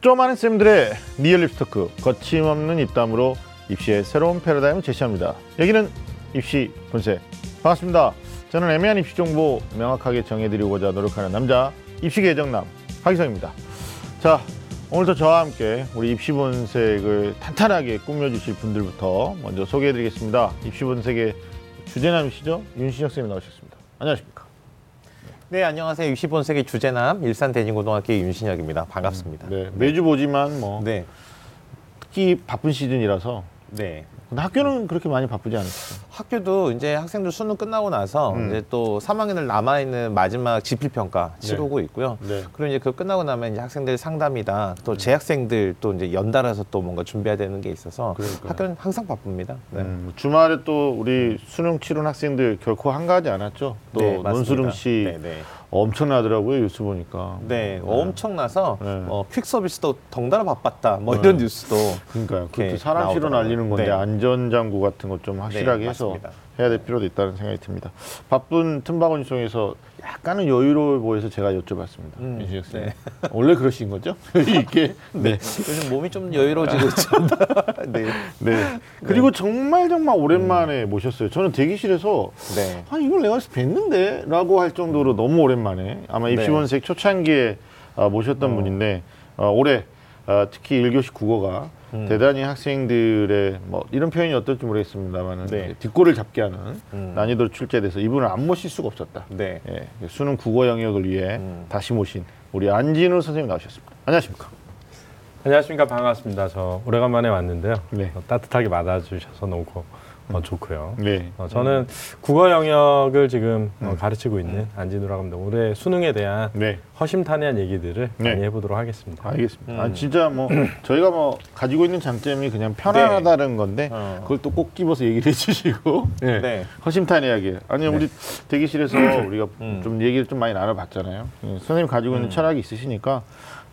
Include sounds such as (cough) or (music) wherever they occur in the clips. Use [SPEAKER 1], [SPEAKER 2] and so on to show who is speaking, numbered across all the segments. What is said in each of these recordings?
[SPEAKER 1] 좀 아는 쌤들의 리얼 입시 토크 거침없는 입담으로 입시의 새로운 패러다임을 제시합니다. 여기는 입시 본색 반갑습니다. 저는 애매한 입시 정보 명확하게 정해드리고자 노력하는 남자 입시 개정남 하기성입니다. 자 오늘도 저와 함께 우리 입시 본색을 탄탄하게 꾸며주실 분들부터 먼저 소개해드리겠습니다. 입시 본색의 주제남이시죠 윤신혁 쌤이 나오셨습니다. 안녕하십니까?
[SPEAKER 2] 네, 안녕하세요. 60번 세계 주제남 일산 대진고등학교 윤신혁입니다. 반갑습니다.
[SPEAKER 1] 네 매주 보지만 뭐
[SPEAKER 2] 네.
[SPEAKER 1] 특히 바쁜 시즌이라서
[SPEAKER 2] 네.
[SPEAKER 1] 근데 학교는 그렇게 많이 바쁘지 않으시죠?
[SPEAKER 2] 학교도 이제 학생들 수능 끝나고 나서
[SPEAKER 1] 음.
[SPEAKER 2] 이제 또 3학년을 남아 있는 마지막 지필 평가 치르고 있고요.
[SPEAKER 1] 네.
[SPEAKER 2] 그리고 이제 그 끝나고 나면 이제 학생들 상담이다. 또 재학생들 또 이제 연달아서 또 뭔가 준비해야 되는 게 있어서
[SPEAKER 1] 그러니까요.
[SPEAKER 2] 학교는 항상 바쁩니다. 네.
[SPEAKER 1] 음, 주말에 또 우리 수능 치른 학생들 결코 한가하지 않았죠. 또
[SPEAKER 2] 네, 맞습니다.
[SPEAKER 1] 논수능 씨
[SPEAKER 2] 네, 네.
[SPEAKER 1] 엄청나더라고요 뉴스 보니까.
[SPEAKER 2] 네, 엄청나서
[SPEAKER 1] 네.
[SPEAKER 2] 어, 퀵 서비스도 덩달아 바빴다. 뭐
[SPEAKER 1] 네.
[SPEAKER 2] 이런 뉴스도
[SPEAKER 1] 그러니까요. 그것도 사람 실어
[SPEAKER 2] 나오더라고요.
[SPEAKER 1] 날리는 건데
[SPEAKER 2] 네.
[SPEAKER 1] 안전장구 같은 것 좀 확실하게
[SPEAKER 2] 네,
[SPEAKER 1] 해서
[SPEAKER 2] 맞습니다.
[SPEAKER 1] 해야 될 필요도 있다는 생각이 듭니다. 바쁜 틈바구니 속에서 약간은 여유로워 보여서 제가 여쭤봤습니다.
[SPEAKER 2] 음,
[SPEAKER 1] 윤신혁 씨.
[SPEAKER 2] 네. (laughs)
[SPEAKER 1] 원래 그러신 거죠? (laughs) 여유 있게. 네.
[SPEAKER 2] 요즘 몸이 좀 여유로워지고 있습니다. (laughs) 네.
[SPEAKER 1] 네. 그리고 정말 정말 오랜만에 모셨어요. 저는 대기실에서
[SPEAKER 2] 네.
[SPEAKER 1] 아 이걸 내가 어디서 뵀는데? 라고 할 정도로 너무 오랜만에 아마
[SPEAKER 2] 네.
[SPEAKER 1] 입시본색 초창기에 아, 모셨던
[SPEAKER 2] 어.
[SPEAKER 1] 분인데 어, 올해 아, 특히 1교시 국어가
[SPEAKER 2] 음.
[SPEAKER 1] 대단히 학생들의 뭐 이런 표현이 어떨지 모르겠습니다만
[SPEAKER 2] 네.
[SPEAKER 1] 뒷골을 잡게 하는
[SPEAKER 2] 음.
[SPEAKER 1] 난이도를 출제돼서 이분을 안 모실 수가 없었다.
[SPEAKER 2] 네.
[SPEAKER 1] 예, 수능 국어 영역을 위해
[SPEAKER 2] 음.
[SPEAKER 1] 다시 모신 우리 안진우 선생님 나오셨습니다. 안녕하십니까?
[SPEAKER 3] 안녕하십니까 반갑습니다. 저 오래간만에 왔는데요.
[SPEAKER 1] 네.
[SPEAKER 3] 어, 따뜻하게 맞아주셔서 너무 고, 어, 좋고요.
[SPEAKER 1] 네.
[SPEAKER 3] 어, 저는 국어 영역을 지금 어,
[SPEAKER 1] 음.
[SPEAKER 3] 가르치고 있는 안진우라고 합니다. 올해 수능에 대한
[SPEAKER 1] 네.
[SPEAKER 3] 허심탄회한 얘기들을
[SPEAKER 1] 네.
[SPEAKER 3] 많이 해보도록 하겠습니다.
[SPEAKER 1] 알겠습니다.
[SPEAKER 2] 음.
[SPEAKER 1] 아, 진짜 뭐 (clears throat) 저희가 뭐 가지고 있는 장점이 그냥 편안하다는 건데
[SPEAKER 2] 어.
[SPEAKER 1] 그걸 또 꼭 집어서 얘기를 (laughs) 해주시고 네.
[SPEAKER 2] 네.
[SPEAKER 1] 허심탄회하게 아니 우리 대기실에서 우리가
[SPEAKER 2] 음.
[SPEAKER 1] 좀 얘기를 좀 많이 나눠봤잖아요. 예, 선생님 가지고 있는
[SPEAKER 2] 음.
[SPEAKER 1] 철학이 있으시니까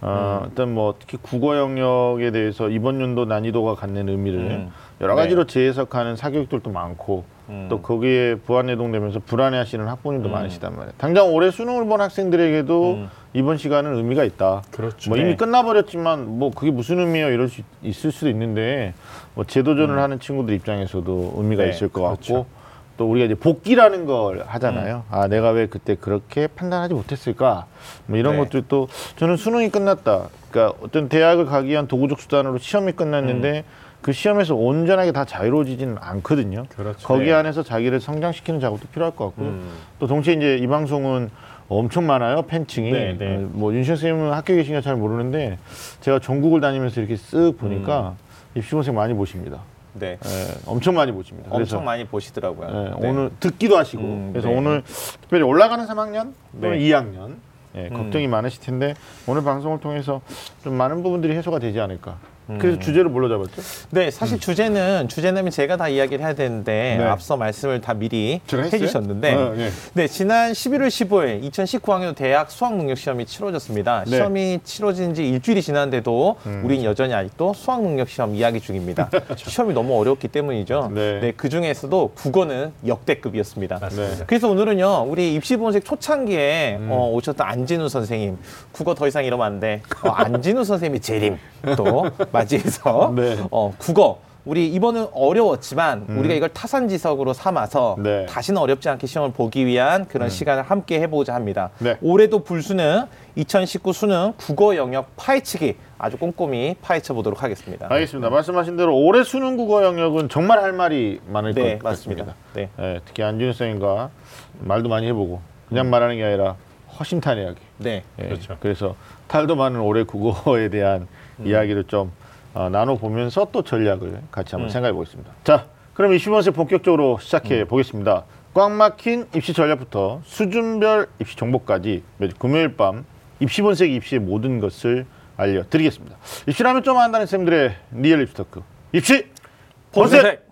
[SPEAKER 1] 어,
[SPEAKER 2] 음.
[SPEAKER 1] 일단 뭐 특히 국어 영역에 대해서 이번 연도 난이도가 갖는 의미를
[SPEAKER 2] 음.
[SPEAKER 1] 여러 가지로 재해석하는 사교육들도 많고
[SPEAKER 2] 음.
[SPEAKER 1] 또 거기에 부안해동되면서 불안해하시는 학부모님도
[SPEAKER 2] 음.
[SPEAKER 1] 많으시단 말이에요. 당장 올해 수능을 본 학생들에게도
[SPEAKER 2] 음.
[SPEAKER 1] 이번 시간은 의미가 있다.
[SPEAKER 3] 그렇죠.
[SPEAKER 1] 뭐
[SPEAKER 2] 네.
[SPEAKER 1] 이미 끝나버렸지만 뭐 그게 무슨 의미예요 이럴 수 있을 수도 있는데 뭐 재도전을 하는 친구들 입장에서도 의미가
[SPEAKER 2] 네,
[SPEAKER 1] 있을 것
[SPEAKER 3] 그렇죠.
[SPEAKER 1] 같고 또 우리가 이제 복귀라는 걸 하잖아요. 아 내가 왜 그때 그렇게 판단하지 못했을까? 뭐 이런
[SPEAKER 2] 네.
[SPEAKER 1] 것들도 저는 수능이 끝났다. 그러니까 어떤 대학을 가기 위한 도구적 수단으로 시험이 끝났는데 그 시험에서 온전하게 다 자유로워지지는 않거든요.
[SPEAKER 3] 그렇죠.
[SPEAKER 1] 거기
[SPEAKER 2] 네.
[SPEAKER 1] 안에서 자기를 성장시키는 작업도 필요할 것 같고요.
[SPEAKER 2] 음.
[SPEAKER 1] 또 동시에 이제 이 방송은 엄청 많아요 팬층이.
[SPEAKER 2] 네, 네.
[SPEAKER 1] 어, 뭐 윤시영 선생님은 학교 계신가 잘 모르는데 제가 전국을 다니면서 이렇게 쓱 보니까 입시본생 많이 보십니다.
[SPEAKER 2] 네.
[SPEAKER 1] 예, 엄청 많이 보십니다. 그래서
[SPEAKER 2] 엄청 많이 보시더라고요.
[SPEAKER 1] 예,
[SPEAKER 2] 네.
[SPEAKER 1] 오늘 듣기도 하시고
[SPEAKER 2] 음,
[SPEAKER 1] 그래서
[SPEAKER 2] 네.
[SPEAKER 1] 오늘 특별히 올라가는 3학년 또는
[SPEAKER 2] 네.
[SPEAKER 1] 2학년 예,
[SPEAKER 2] 음.
[SPEAKER 1] 걱정이 많으실 텐데 오늘 방송을 통해서 좀 많은 부분들이 해소가 되지 않을까.
[SPEAKER 2] 음.
[SPEAKER 1] 그래서 주제를 뭘로 잡았죠?
[SPEAKER 2] 네, 사실 주제는 주제는 제가 다 이야기를 해야 되는데
[SPEAKER 1] 네.
[SPEAKER 2] 앞서 말씀을 다 미리? 해주셨는데
[SPEAKER 1] 어, 예.
[SPEAKER 2] 네, 지난 11월 15일 2019학년 대학 수학 능력 시험이 치러졌습니다.
[SPEAKER 1] 네.
[SPEAKER 2] 시험이 치러진 지 일주일이 지났는데도
[SPEAKER 1] 음.
[SPEAKER 2] 우린 여전히 아직도 수학 능력 시험 이야기 중입니다. (laughs) 시험이 너무 어렵기 때문이죠.
[SPEAKER 1] 네.
[SPEAKER 2] 네, 그 중에서도 국어는 역대급이었습니다.
[SPEAKER 3] 맞습니다.
[SPEAKER 1] 네.
[SPEAKER 2] 그래서 오늘은요, 우리 입시본색 초창기에
[SPEAKER 1] 음.
[SPEAKER 2] 어, 오셨던 안진우 선생님, 국어 더 이상 이러면 안 돼. 어, 안진우 선생님의 재림 또 (laughs) 맞이해서 (laughs)
[SPEAKER 1] 네.
[SPEAKER 2] 어, 국어. 우리 이번은 어려웠지만 우리가 이걸 타산지석으로 삼아서
[SPEAKER 1] 음. 네.
[SPEAKER 2] 다시는 어렵지 않게 시험을 보기 위한 그런 시간을 함께 해보자 합니다.
[SPEAKER 1] 네.
[SPEAKER 2] 올해도 불수능 2019 수능 국어 영역 파헤치기 아주 꼼꼼히 파헤쳐 보도록 하겠습니다.
[SPEAKER 1] 알겠습니다. 말씀하신 대로 올해 수능 국어 영역은 정말 할 말이 많을
[SPEAKER 2] 네,
[SPEAKER 1] 것. 같습니다.
[SPEAKER 2] 네.
[SPEAKER 1] 예, 특히 안준우 선생님과 말도 많이 해보고 그냥 말하는 게 아니라 허심탄회하게.
[SPEAKER 2] 네.
[SPEAKER 1] 예,
[SPEAKER 3] 그렇죠.
[SPEAKER 1] 그래서 탈도 많은 올해 국어에 대한
[SPEAKER 2] 음.
[SPEAKER 1] 이야기를 좀 어, 나눠보면서 또 전략을 같이 한번
[SPEAKER 2] 음.
[SPEAKER 1] 생각해 보겠습니다. 자, 그럼 입시본색 본격적으로 시작해
[SPEAKER 2] 음.
[SPEAKER 1] 보겠습니다. 꽉 막힌 입시 전략부터 수준별 입시 정보까지 매주 금요일 밤 입시 본색 입시의 모든 것을 알려드리겠습니다. 입시라면 좀 안다는 쌤들의 리얼 입시 토크 입시 본색!
[SPEAKER 3] 본색!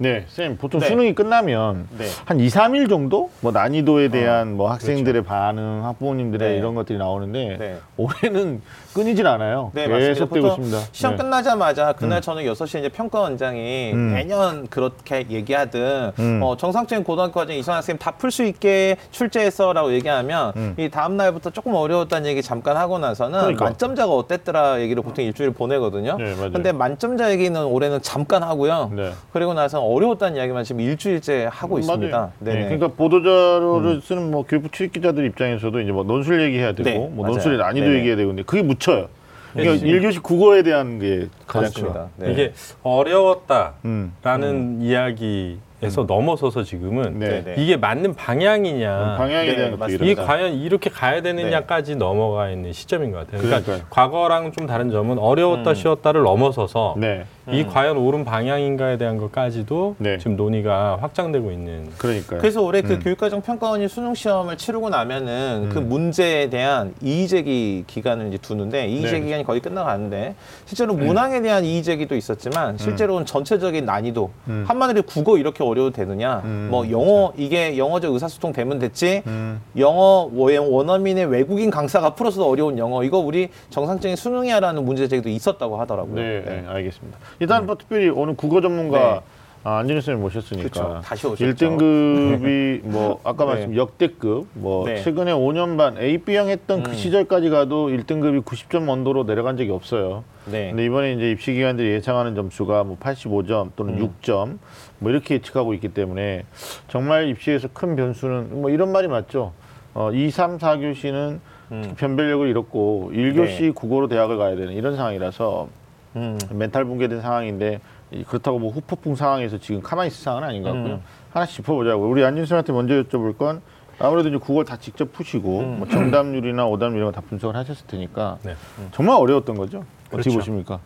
[SPEAKER 1] 네, 쌤 보통
[SPEAKER 2] 네.
[SPEAKER 1] 수능이 끝나면
[SPEAKER 2] 네.
[SPEAKER 1] 한 2, 3일 정도 뭐 난이도에 대한 뭐 학생들의 반응, 학부모님들의
[SPEAKER 2] 네.
[SPEAKER 1] 이런 것들이 나오는데
[SPEAKER 2] 네.
[SPEAKER 1] 올해는 끊이질 않아요.
[SPEAKER 2] 네, 맞습니다.
[SPEAKER 1] 계속 되고 있습니다.
[SPEAKER 2] 시험
[SPEAKER 1] 네.
[SPEAKER 2] 끝나자마자 그날 저녁 6시에 이제 평가 원장이
[SPEAKER 1] 음.
[SPEAKER 2] 매년 그렇게 얘기하든
[SPEAKER 1] 음.
[SPEAKER 2] 어, 정상적인 고등학교 과정 이선 학생 다 풀 수 있게 출제했어라고 얘기하면
[SPEAKER 1] 음.
[SPEAKER 2] 이 다음 날부터 조금 어려웠다는 얘기 잠깐 하고 나서는
[SPEAKER 1] 그러니까.
[SPEAKER 2] 만점자가 어땠더라 얘기를 보통 일주일 보내거든요.
[SPEAKER 1] 네, 맞아요.
[SPEAKER 2] 근데 만점자 얘기는 올해는 잠깐 하고요.
[SPEAKER 1] 네.
[SPEAKER 2] 그리고 나서 어려웠다는 이야기만 지금 일주일째 하고 있습니다.
[SPEAKER 1] 맞아요. 네,
[SPEAKER 2] 네네.
[SPEAKER 1] 그러니까 보도자료를 쓰는 뭐 교육부 출입 기자들 입장에서도 이제 뭐 논술 얘기해야 되고
[SPEAKER 2] 네,
[SPEAKER 1] 뭐
[SPEAKER 2] 맞아요.
[SPEAKER 1] 논술의 난이도
[SPEAKER 2] 네네.
[SPEAKER 1] 얘기해야 되고 근데 그게 묻혀요. 그러니까
[SPEAKER 3] 네.
[SPEAKER 1] 일교시 국어에 대한 게 가장. 커요.
[SPEAKER 2] 네.
[SPEAKER 3] 이게 어려웠다라는
[SPEAKER 1] 음.
[SPEAKER 3] 이야기에서 넘어서서 지금은
[SPEAKER 1] 네.
[SPEAKER 3] 이게 맞는 방향이냐
[SPEAKER 1] 방향에
[SPEAKER 2] 네,
[SPEAKER 1] 대한 것도
[SPEAKER 2] 맞습니다.
[SPEAKER 3] 이
[SPEAKER 1] 이런
[SPEAKER 3] 과연 이렇게 가야 되느냐까지 넘어가 있는 시점인 것 같아요. 그러니까
[SPEAKER 1] 그러니까요.
[SPEAKER 3] 과거랑 좀 다른 점은 어려웠다
[SPEAKER 2] 음.
[SPEAKER 3] 쉬웠다를 넘어서서
[SPEAKER 1] 네.
[SPEAKER 3] 이
[SPEAKER 2] 음.
[SPEAKER 3] 과연 옳은 방향인가에 대한 것까지도
[SPEAKER 1] 네.
[SPEAKER 3] 지금 논의가 확장되고 있는
[SPEAKER 1] 그러니까요.
[SPEAKER 2] 그래서 올해 그
[SPEAKER 1] 음.
[SPEAKER 2] 교육과정 평가원이 수능 시험을 치르고 나면은 그
[SPEAKER 1] 음.
[SPEAKER 2] 문제에 대한 이의 제기 기간을 이제 두는데 이의
[SPEAKER 1] 네.
[SPEAKER 2] 제기 기간이 거의 끝나가는데 실제로 문항에 대한 이의 제기도 있었지만 실제로는 전체적인 난이도
[SPEAKER 1] 음.
[SPEAKER 2] 한마디로 국어 이렇게 어려워도 되느냐
[SPEAKER 1] 음,
[SPEAKER 2] 뭐 영어 이게 영어적 의사소통 되면 됐지
[SPEAKER 1] 음.
[SPEAKER 2] 영어 원- 원어민의 외국인 강사가 풀어서도 어려운 영어 이거 우리 정상적인 수능이야라는 문제 제기도 있었다고 하더라고요.
[SPEAKER 1] 네, 네, 알겠습니다. 일단 뭐 특별히 오늘 국어 전문가
[SPEAKER 2] 네.
[SPEAKER 1] 아, 안진우 선생님 모셨으니까
[SPEAKER 2] 그쵸. 다시 오셨죠.
[SPEAKER 1] 1등급이 뭐 아까
[SPEAKER 2] 네.
[SPEAKER 1] 말씀 역대급 뭐
[SPEAKER 2] 네.
[SPEAKER 1] 최근에 5년 반 AB형 했던 그
[SPEAKER 2] 음.
[SPEAKER 1] 시절까지 가도 1등급이 90점 언도로 내려간 적이 없어요.
[SPEAKER 2] 네.
[SPEAKER 1] 근데 이번에 이제 입시 기관들이 예상하는 점수가 뭐 85점 또는
[SPEAKER 2] 음.
[SPEAKER 1] 6점 뭐 이렇게 예측하고 있기 때문에 정말 입시에서 큰 변수는 뭐 이런 말이 맞죠. 어, 2, 3, 4교시는
[SPEAKER 2] 음.
[SPEAKER 1] 변별력을 잃었고 1교시
[SPEAKER 2] 네.
[SPEAKER 1] 국어로 대학을 가야 되는 이런 상황이라서
[SPEAKER 2] 음.
[SPEAKER 1] 멘탈 붕괴된 상황인데 이- 그렇다고 뭐 후폭풍 상황에서 지금 가만히 있을 상황은 아닌 것 같고요.
[SPEAKER 2] 음.
[SPEAKER 1] 하나씩 짚어보자고. 우리 안진수한테 먼저 여쭤볼 건 아무래도 이제 국어를 다 직접 푸시고
[SPEAKER 2] 음.
[SPEAKER 1] 뭐 정답률이나 오답률 이런 거다 분석을 하셨을 테니까
[SPEAKER 3] 네.
[SPEAKER 1] 정말 어려웠던 거죠. 어떻게
[SPEAKER 3] 그렇죠.
[SPEAKER 1] 보십니까?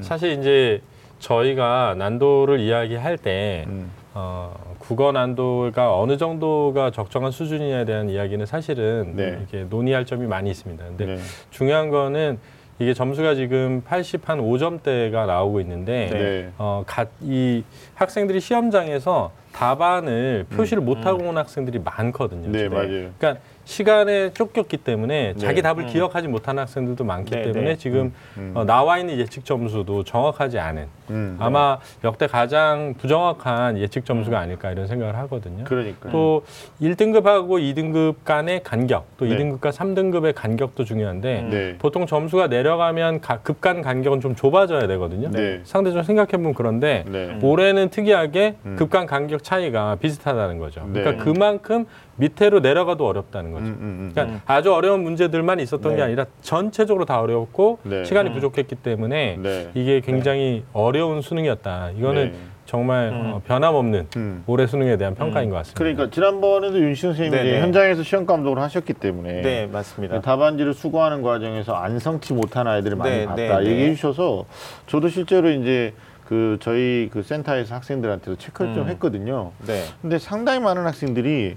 [SPEAKER 3] 사실 이제 저희가 난도를 이야기할 때
[SPEAKER 1] 음.
[SPEAKER 3] 어, 국어 난도가 어느 정도가 적정한 수준이냐에 대한 이야기는 사실은
[SPEAKER 1] 네.
[SPEAKER 3] 이렇게 논의할 점이 많이 있습니다. 근데
[SPEAKER 1] 네.
[SPEAKER 3] 중요한 거는 이게 점수가 지금 80 한 5점대가 나오고 있는데
[SPEAKER 1] 네.
[SPEAKER 3] 어, 가, 이 학생들이 시험장에서 답안을 표시를 못 하고 온 학생들이 많거든요.
[SPEAKER 1] 음. 네,
[SPEAKER 3] 지금.
[SPEAKER 1] 맞아요.
[SPEAKER 3] 그러니까 시간에 쫓겼기 때문에
[SPEAKER 1] 네.
[SPEAKER 3] 자기 답을
[SPEAKER 2] 음.
[SPEAKER 3] 기억하지 못하는 학생들도 많기
[SPEAKER 2] 네,
[SPEAKER 3] 때문에
[SPEAKER 2] 네.
[SPEAKER 3] 지금
[SPEAKER 1] 음.
[SPEAKER 3] 어, 나와 있는 예측 점수도 정확하지 않은
[SPEAKER 1] 음.
[SPEAKER 3] 아마 역대 가장 부정확한 예측 점수가 아닐까 이런 생각을 하거든요.
[SPEAKER 1] 그러니까.
[SPEAKER 3] 또 1등급하고 2등급 간의 간격, 또
[SPEAKER 1] 네.
[SPEAKER 3] 2등급과 3등급의 간격도 중요한데
[SPEAKER 2] 음.
[SPEAKER 1] 네.
[SPEAKER 3] 보통 점수가 내려가면 가- 급간 간격은 좀 좁아져야 되거든요.
[SPEAKER 1] 네.
[SPEAKER 3] 상대적으로 생각해보면 그런데
[SPEAKER 1] 네.
[SPEAKER 3] 올해는 특이하게
[SPEAKER 1] 음.
[SPEAKER 3] 급간 간격 차이가 비슷하다는 거죠.
[SPEAKER 1] 네.
[SPEAKER 3] 그러니까 그만큼 밑으로 내려가도 어렵다는 거죠.
[SPEAKER 1] 음, 음, 음.
[SPEAKER 3] 그러니까 아주 어려운 문제들만 있었던
[SPEAKER 2] 네.
[SPEAKER 3] 게 아니라 전체적으로 다 어려웠고
[SPEAKER 1] 네.
[SPEAKER 3] 시간이
[SPEAKER 2] 음.
[SPEAKER 3] 부족했기 때문에
[SPEAKER 1] 네.
[SPEAKER 3] 이게 굉장히 어려운 수능이었다. 이거는
[SPEAKER 1] 네.
[SPEAKER 3] 정말
[SPEAKER 2] 음.
[SPEAKER 3] 어, 변함없는
[SPEAKER 1] 음.
[SPEAKER 3] 올해 수능에 대한 평가인 것 같습니다.
[SPEAKER 1] 그러니까 지난번에도 윤신 선생님이
[SPEAKER 2] 네, 네.
[SPEAKER 1] 현장에서 시험 감독을 하셨기 때문에
[SPEAKER 2] 네, 맞습니다.
[SPEAKER 1] 답안지를 수거하는 과정에서 안성치 못한 아이들을 많이
[SPEAKER 2] 네,
[SPEAKER 1] 봤다
[SPEAKER 2] 네,
[SPEAKER 1] 얘기해
[SPEAKER 2] 네.
[SPEAKER 1] 주셔서 저도 실제로 이제 그 저희 그 센터에서 학생들한테도 체크를 좀
[SPEAKER 2] 음.
[SPEAKER 1] 했거든요.
[SPEAKER 2] 네.
[SPEAKER 1] 근데 상당히 많은 학생들이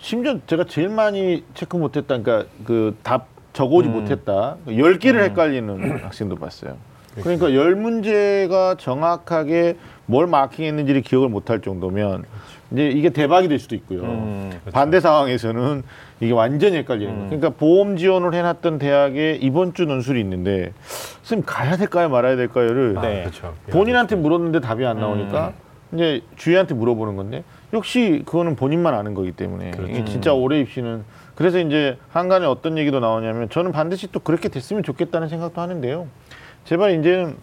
[SPEAKER 1] 심지어 제가 제일 많이 체크 못했다, 그러니까 그 답 적어오지
[SPEAKER 2] 음.
[SPEAKER 1] 못했다, 열 개를 헷갈리는 (clears throat) 학생도 봤어요. 그러니까 열 문제가 정확하게 뭘 마킹했는지를 기억을 못할 정도면 이제 이게 대박이 될 수도 있고요.
[SPEAKER 2] 음.
[SPEAKER 3] 그렇죠.
[SPEAKER 1] 반대 상황에서는 이게 완전히 헷갈리는 거예요.
[SPEAKER 2] 음.
[SPEAKER 1] 그러니까 보험 지원을 해놨던 대학에 이번 주 논술이 있는데 선생님 가야 될까요, 말아야 될까요를
[SPEAKER 3] 아,
[SPEAKER 2] 네.
[SPEAKER 3] 그렇죠.
[SPEAKER 1] 본인한테 물었는데 답이 안 나오니까 이제 주위한테 물어보는 건데 역시 그거는 본인만 아는 거기 때문에
[SPEAKER 3] 그렇죠.
[SPEAKER 1] 진짜 올해 입시는 그래서 이제 한간에 어떤 얘기도 나오냐면 저는 반드시 또 그렇게 됐으면 좋겠다는 생각도 하는데요. 제발 이제는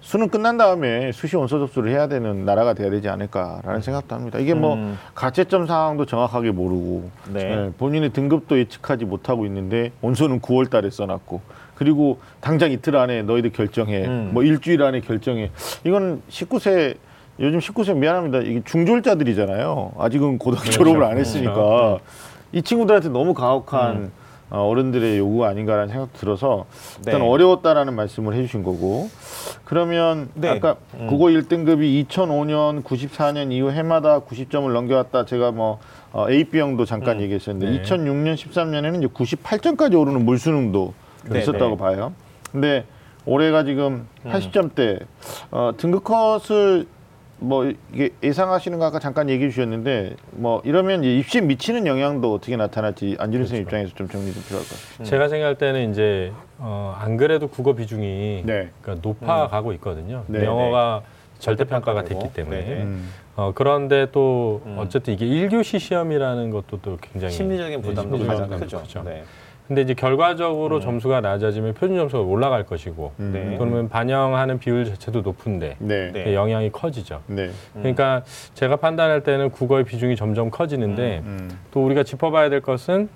[SPEAKER 1] 수능 끝난 다음에 수시 원서 접수를 해야 되는 나라가 돼야 되지 않을까라는 생각도 합니다. 이게 뭐
[SPEAKER 2] 음.
[SPEAKER 1] 가채점 상황도 정확하게 모르고
[SPEAKER 2] 네.
[SPEAKER 1] 예, 본인의 등급도 예측하지 못하고 있는데 원서는 9월 달에 써놨고 그리고 당장 이틀 안에 너희들 결정해
[SPEAKER 2] 음.
[SPEAKER 1] 뭐 일주일 안에 결정해 이건 19세 요즘 19세 미안합니다 이게 중졸자들이잖아요 아직은 고등학교 졸업을 안 했으니까
[SPEAKER 3] 그렇죠.
[SPEAKER 1] 이 친구들한테 너무 가혹한 어, 어른들의 요구가 아닌가라는 생각도 들어서 일단
[SPEAKER 2] 네.
[SPEAKER 1] 어려웠다라는 말씀을 해주신 거고 그러면
[SPEAKER 2] 네.
[SPEAKER 1] 아까
[SPEAKER 2] 음.
[SPEAKER 1] 국어 1등급이 2005년, 94년 이후 해마다 90점을 넘겨왔다. 제가 뭐 어, AB형도 잠깐
[SPEAKER 2] 음.
[SPEAKER 1] 얘기했었는데
[SPEAKER 3] 네.
[SPEAKER 1] 2006년, 13년에는 이제 98점까지 오르는 물수능도
[SPEAKER 2] 네,
[SPEAKER 1] 있었다고
[SPEAKER 2] 네.
[SPEAKER 1] 봐요. 근데 올해가 지금
[SPEAKER 2] 음.
[SPEAKER 1] 80점대 어, 등급 컷을 뭐 이게 예상하시는 거 아까 잠깐 얘기해 주셨는데 뭐 이러면 이제 입시에 미치는 영향도 어떻게 나타날지 안진우 선생 님 입장에서 좀 정리 좀 필요할 것 같아요.
[SPEAKER 3] 제가 생각할 때는 이제 어, 안 그래도 국어 비중이
[SPEAKER 1] 네.
[SPEAKER 3] 그러니까 높아가고 있거든요.
[SPEAKER 1] 네,
[SPEAKER 3] 영어가 절대평가가
[SPEAKER 2] 절대평가되고.
[SPEAKER 3] 됐기 때문에.
[SPEAKER 2] 네.
[SPEAKER 1] 음.
[SPEAKER 3] 어, 그런데 또
[SPEAKER 2] 음.
[SPEAKER 3] 어쨌든 이게 1교시 시험이라는 것도 또 굉장히
[SPEAKER 2] 심리적인
[SPEAKER 3] 네,
[SPEAKER 2] 부담도
[SPEAKER 3] 심리적인
[SPEAKER 2] 가장 크죠.
[SPEAKER 3] 크죠.
[SPEAKER 2] 네.
[SPEAKER 3] 근데 이제 결과적으로
[SPEAKER 2] 음.
[SPEAKER 3] 점수가 낮아지면 표준 점수가 올라갈 것이고
[SPEAKER 1] 음.
[SPEAKER 2] 네.
[SPEAKER 3] 그러면 반영하는 비율 자체도 높은데
[SPEAKER 1] 네.
[SPEAKER 2] 네.
[SPEAKER 3] 네, 영향이 커지죠.
[SPEAKER 1] 네.
[SPEAKER 3] 그러니까 제가 판단할 때는 국어의 비중이 점점 커지는데
[SPEAKER 1] 음.
[SPEAKER 3] 또 우리가 짚어봐야 될 것은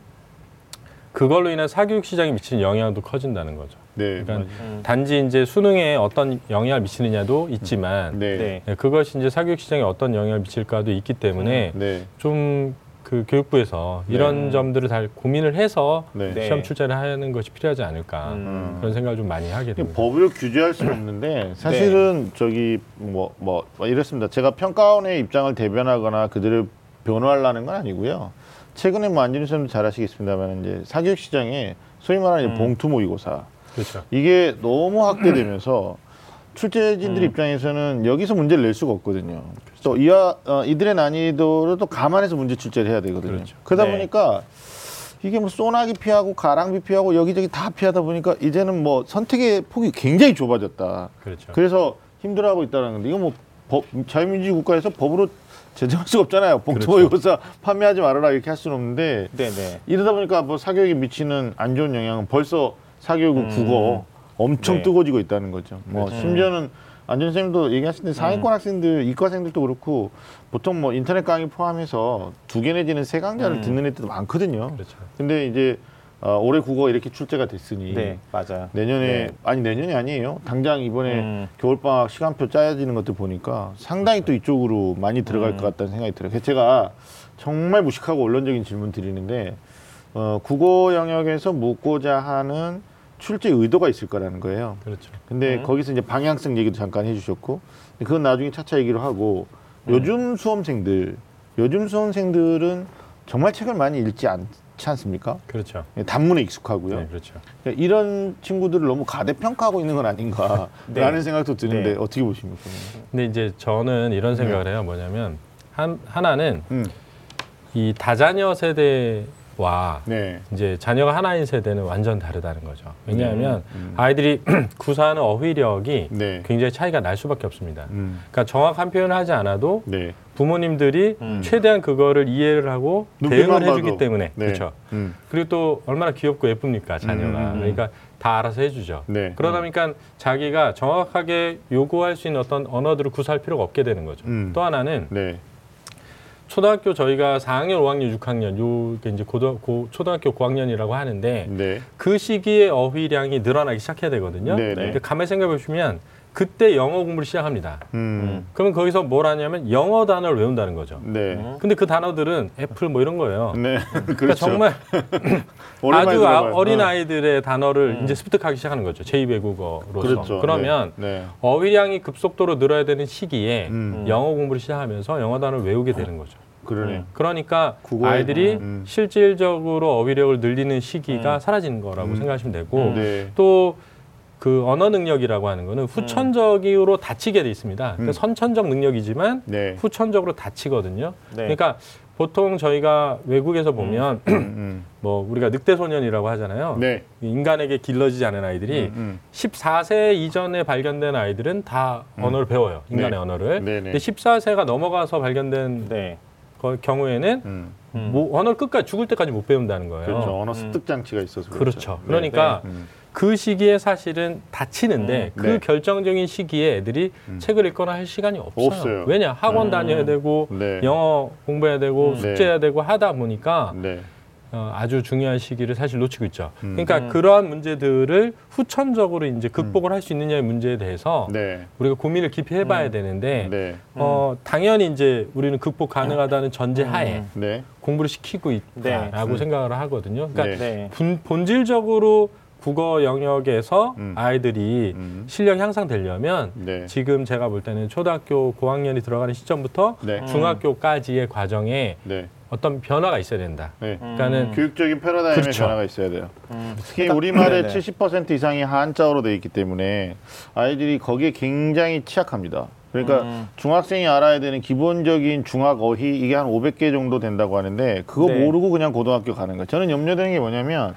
[SPEAKER 3] 그걸로 인한 사교육 시장에 미치는 영향도 커진다는 거죠.
[SPEAKER 1] 네.
[SPEAKER 3] 그러니까
[SPEAKER 2] 음.
[SPEAKER 3] 단지 이제 수능에 어떤 영향을 미치느냐도 있지만
[SPEAKER 1] 네.
[SPEAKER 2] 네.
[SPEAKER 3] 네, 그것이 이제 사교육 시장에 어떤 영향을 미칠까도 있기 때문에
[SPEAKER 1] 네.
[SPEAKER 3] 좀 그 교육부에서
[SPEAKER 1] 네.
[SPEAKER 3] 이런 점들을 다 고민을 해서
[SPEAKER 1] 네.
[SPEAKER 2] 네.
[SPEAKER 3] 시험 출제를 하는 것이 필요하지 않을까
[SPEAKER 2] 음.
[SPEAKER 3] 그런 생각을 좀 많이 하게 됩니다.
[SPEAKER 1] 법으로 규제할 수는 없는데 사실은 저기 뭐, 뭐, 뭐 이렇습니다. 제가 평가원의 입장을 대변하거나 그들을 변호하려는 건 아니고요. 최근에 뭐 안진우 선생님도 잘 아시겠습니다만 이제 사교육 시장에 소위 말하는
[SPEAKER 2] 음.
[SPEAKER 1] 봉투 모의고사
[SPEAKER 3] 그렇죠.
[SPEAKER 1] 이게 너무 확대되면서 출제진들
[SPEAKER 2] 음.
[SPEAKER 1] 입장에서는 여기서 문제를 낼 수가 없거든요. 또 이와 어, 이들의 난이도를 또 감안해서 문제 출제를 해야 되거든요.
[SPEAKER 3] 그렇죠.
[SPEAKER 1] 그러다
[SPEAKER 2] 네.
[SPEAKER 1] 보니까 이게 뭐 소나기 피하고 가랑비 피하고 여기저기 다 피하다 보니까 이제는 뭐 선택의 폭이 굉장히 좁아졌다.
[SPEAKER 3] 그렇죠.
[SPEAKER 1] 그래서 힘들어하고 있다는 건데 이거 뭐 법, 자유민주주의 국가에서 법으로 제정할 수가 없잖아요. 봉투
[SPEAKER 3] 그렇죠.
[SPEAKER 1] 모의고사 판매하지 말아라 이렇게 할 수는 없는데
[SPEAKER 2] 네. 네.
[SPEAKER 1] 이러다 보니까 뭐 사교육에 미치는 안 좋은 영향은 벌써 사교육은
[SPEAKER 2] 음.
[SPEAKER 1] 국어 엄청
[SPEAKER 2] 네.
[SPEAKER 1] 뜨거워지고 있다는 거죠. 뭐
[SPEAKER 2] 그렇죠.
[SPEAKER 1] 심지어는 안전 선생님도 얘기하시는데 상위권 학생들, 이과생들도 그렇고 보통 뭐 인터넷 강의 포함해서 두 개 내지는 세 강좌를
[SPEAKER 2] 음.
[SPEAKER 1] 듣는 애들도 많거든요.
[SPEAKER 3] 그렇죠.
[SPEAKER 1] 근데 이제 어, 올해 국어 이렇게 출제가 됐으니
[SPEAKER 2] 네. 맞아요.
[SPEAKER 1] 내년에
[SPEAKER 2] 네.
[SPEAKER 1] 아니 내년이 아니에요. 당장 이번에
[SPEAKER 2] 음.
[SPEAKER 1] 겨울 방학 시간표 짜여지는 것들 보니까 상당히 또 이쪽으로 많이 들어갈
[SPEAKER 2] 음.
[SPEAKER 1] 것 같다는 생각이 들어요. 그래서 제가 정말 무식하고 원론적인 질문 드리는데 어, 국어 영역에서 묻고자 하는 출제 의도가 있을 거라는 거예요.
[SPEAKER 3] 그렇죠.
[SPEAKER 1] 근데
[SPEAKER 2] 음.
[SPEAKER 1] 거기서 이제 방향성 얘기도 잠깐 해주셨고 그건 나중에 차차 얘기를 하고
[SPEAKER 2] 음.
[SPEAKER 1] 요즘 수험생들 요즘 수험생들은 정말 책을 많이 읽지 않지 않습니까?
[SPEAKER 3] 그렇죠.
[SPEAKER 1] 단문에 익숙하고요.
[SPEAKER 3] 네, 그렇죠.
[SPEAKER 1] 그러니까 이런 친구들을 너무 가대평가하고 있는 건 아닌가라는 (laughs)
[SPEAKER 2] 네.
[SPEAKER 1] 생각도 드는데
[SPEAKER 2] 네.
[SPEAKER 1] 어떻게 보십니까?
[SPEAKER 3] 근데 이제 저는 이런 생각을 해요. 뭐냐면 한 하나는
[SPEAKER 1] 음,
[SPEAKER 3] 이 다자녀 세대 와
[SPEAKER 1] 네,
[SPEAKER 3] 이제 자녀가 하나인 세대는 완전 다르다는 거죠. 왜냐하면
[SPEAKER 1] 음.
[SPEAKER 3] 아이들이 (clears throat) 구사하는 어휘력이
[SPEAKER 1] 네,
[SPEAKER 3] 굉장히 차이가 날 수밖에 없습니다.
[SPEAKER 1] 음,
[SPEAKER 3] 그러니까 정확한 표현을 하지 않아도
[SPEAKER 1] 네,
[SPEAKER 3] 부모님들이
[SPEAKER 2] 음.
[SPEAKER 3] 최대한 그거를 이해를 하고 대응을 해주기
[SPEAKER 1] 봐도.
[SPEAKER 3] 때문에
[SPEAKER 1] 네.
[SPEAKER 3] 그렇죠.
[SPEAKER 1] 음,
[SPEAKER 3] 그리고 또 얼마나 귀엽고 예쁩니까 자녀가
[SPEAKER 1] 음, 음, 음.
[SPEAKER 3] 그러니까 다 알아서 해주죠.
[SPEAKER 1] 네,
[SPEAKER 3] 그러다 보니까 자기가 정확하게 요구할 수 있는 어떤 언어들을 구사할 필요가 없게 되는 거죠.
[SPEAKER 1] 음.
[SPEAKER 3] 또 하나는
[SPEAKER 1] 네,
[SPEAKER 3] 초등학교 저희가 4학년, 5학년, 6학년 요게 이제 고등 고, 초등학교 고학년이라고 하는데
[SPEAKER 1] 네,
[SPEAKER 3] 그 시기에 어휘량이 늘어나기 시작해야 되거든요.
[SPEAKER 1] 네, 네.
[SPEAKER 3] 근데 가만히 생각해 보시면 그때 영어 공부를 시작합니다.
[SPEAKER 1] 음,
[SPEAKER 3] 그러면 거기서 뭘 하냐면 영어 단어를 외운다는 거죠.
[SPEAKER 1] 네,
[SPEAKER 2] 음.
[SPEAKER 3] 근데 그 단어들은 애플 뭐 이런 거예요.
[SPEAKER 1] 네, (laughs)
[SPEAKER 3] 그러니까
[SPEAKER 1] 그렇죠. (laughs)
[SPEAKER 3] 정말 (laughs)
[SPEAKER 1] 오랜만에
[SPEAKER 3] 아주
[SPEAKER 1] 들어봐요.
[SPEAKER 3] 어린
[SPEAKER 1] 어.
[SPEAKER 3] 아이들의 단어를
[SPEAKER 2] 음.
[SPEAKER 3] 이제 습득하기 시작하는 거죠. 제2외국어로서.
[SPEAKER 1] 그렇죠.
[SPEAKER 3] 그러면
[SPEAKER 1] 네,
[SPEAKER 3] 어휘량이 급속도로 늘어야 되는 시기에
[SPEAKER 1] 음.
[SPEAKER 3] 영어 공부를 시작하면서 영어 단어를 외우게 되는 거죠.
[SPEAKER 1] 그러네.
[SPEAKER 3] 그러니까
[SPEAKER 1] 국어에-
[SPEAKER 3] 아이들이
[SPEAKER 1] 음.
[SPEAKER 3] 실질적으로 어휘력을 늘리는 시기가
[SPEAKER 2] 음.
[SPEAKER 3] 사라지는 거라고
[SPEAKER 1] 음.
[SPEAKER 3] 생각하시면 되고
[SPEAKER 2] 음.
[SPEAKER 1] 네,
[SPEAKER 3] 또 그 언어 능력이라고 하는 거는 후천적으로 다치게 돼 있습니다. 그러니까
[SPEAKER 1] 음.
[SPEAKER 3] 선천적 능력이지만
[SPEAKER 1] 네,
[SPEAKER 3] 후천적으로 다치거든요.
[SPEAKER 2] 네.
[SPEAKER 3] 그러니까 보통 저희가 외국에서 보면
[SPEAKER 1] 음, (clears throat)
[SPEAKER 3] 뭐 우리가 늑대 소년이라고 하잖아요.
[SPEAKER 1] 음. 네,
[SPEAKER 3] 인간에게 길러지지 않은 아이들이
[SPEAKER 1] 음, 음.
[SPEAKER 3] 14세 이전에 발견된 아이들은 다
[SPEAKER 1] 음.
[SPEAKER 3] 언어를 배워요. 인간의
[SPEAKER 1] 네.
[SPEAKER 3] 언어를.
[SPEAKER 1] 네, 네.
[SPEAKER 3] 근데 14세가 넘어가서 발견된
[SPEAKER 2] 네.
[SPEAKER 3] 거- 경우에는
[SPEAKER 1] 음.
[SPEAKER 2] 음.
[SPEAKER 3] 뭐 언어를 끝까지 죽을 때까지 못 배운다는 거예요.
[SPEAKER 1] 그렇죠. 언어
[SPEAKER 2] 음.
[SPEAKER 1] 습득 장치가 있어서
[SPEAKER 3] 그렇죠.
[SPEAKER 1] 네.
[SPEAKER 3] 그러니까
[SPEAKER 1] 음.
[SPEAKER 3] 그 시기에 사실은 다치는데
[SPEAKER 1] 음.
[SPEAKER 3] 그
[SPEAKER 1] 네.
[SPEAKER 3] 결정적인 시기에 애들이
[SPEAKER 1] 음.
[SPEAKER 3] 책을 읽거나 할 시간이 없어요.
[SPEAKER 1] 없어요.
[SPEAKER 3] 왜냐? 학원
[SPEAKER 2] 음.
[SPEAKER 3] 다녀야 되고
[SPEAKER 1] 네.
[SPEAKER 3] 영어 공부해야 되고
[SPEAKER 2] 음.
[SPEAKER 3] 숙제해야 되고 하다 보니까
[SPEAKER 1] 네,
[SPEAKER 3] 어, 아주 중요한 시기를 사실 놓치고 있죠.
[SPEAKER 1] 음.
[SPEAKER 3] 그러니까
[SPEAKER 2] 음.
[SPEAKER 3] 그러한 문제들을 후천적으로 이제 극복을 할 수 있느냐의 문제에 대해서
[SPEAKER 1] 네,
[SPEAKER 3] 우리가 고민을 깊이 해봐야
[SPEAKER 2] 음.
[SPEAKER 3] 되는데
[SPEAKER 1] 네,
[SPEAKER 3] 어, 당연히 이제 우리는 극복 가능하다는 전제 하에
[SPEAKER 2] 음.
[SPEAKER 1] 네,
[SPEAKER 3] 공부를 시키고 있다라고
[SPEAKER 1] 네.
[SPEAKER 3] 생각을 하거든요. 그러니까
[SPEAKER 1] 네.
[SPEAKER 2] 네.
[SPEAKER 3] 분- 본질적으로 국어 영역에서
[SPEAKER 1] 음.
[SPEAKER 3] 아이들이
[SPEAKER 1] 음.
[SPEAKER 3] 실력 향상되려면
[SPEAKER 1] 네,
[SPEAKER 3] 지금 제가 볼 때는 초등학교 고학년이 들어가는 시점부터
[SPEAKER 1] 네,
[SPEAKER 2] 음.
[SPEAKER 3] 중학교까지의 과정에
[SPEAKER 1] 네,
[SPEAKER 3] 어떤 변화가 있어야 된다.
[SPEAKER 1] 네.
[SPEAKER 3] 그러니까는
[SPEAKER 1] 교육적인 패러다임의
[SPEAKER 3] 그렇죠.
[SPEAKER 1] 변화가 있어야 돼요.
[SPEAKER 2] 음.
[SPEAKER 1] 특히 우리말의
[SPEAKER 2] 네네.
[SPEAKER 1] 70% 이상이 한자어로 되어 있기 때문에 아이들이 거기에 굉장히 취약합니다. 그러니까
[SPEAKER 2] 음.
[SPEAKER 1] 중학생이 알아야 되는 기본적인 중학 어휘 이게 한 500개 정도 된다고 하는데 그거
[SPEAKER 2] 네.
[SPEAKER 1] 모르고 그냥 고등학교 가는 거예요. 저는 염려되는 게 뭐냐면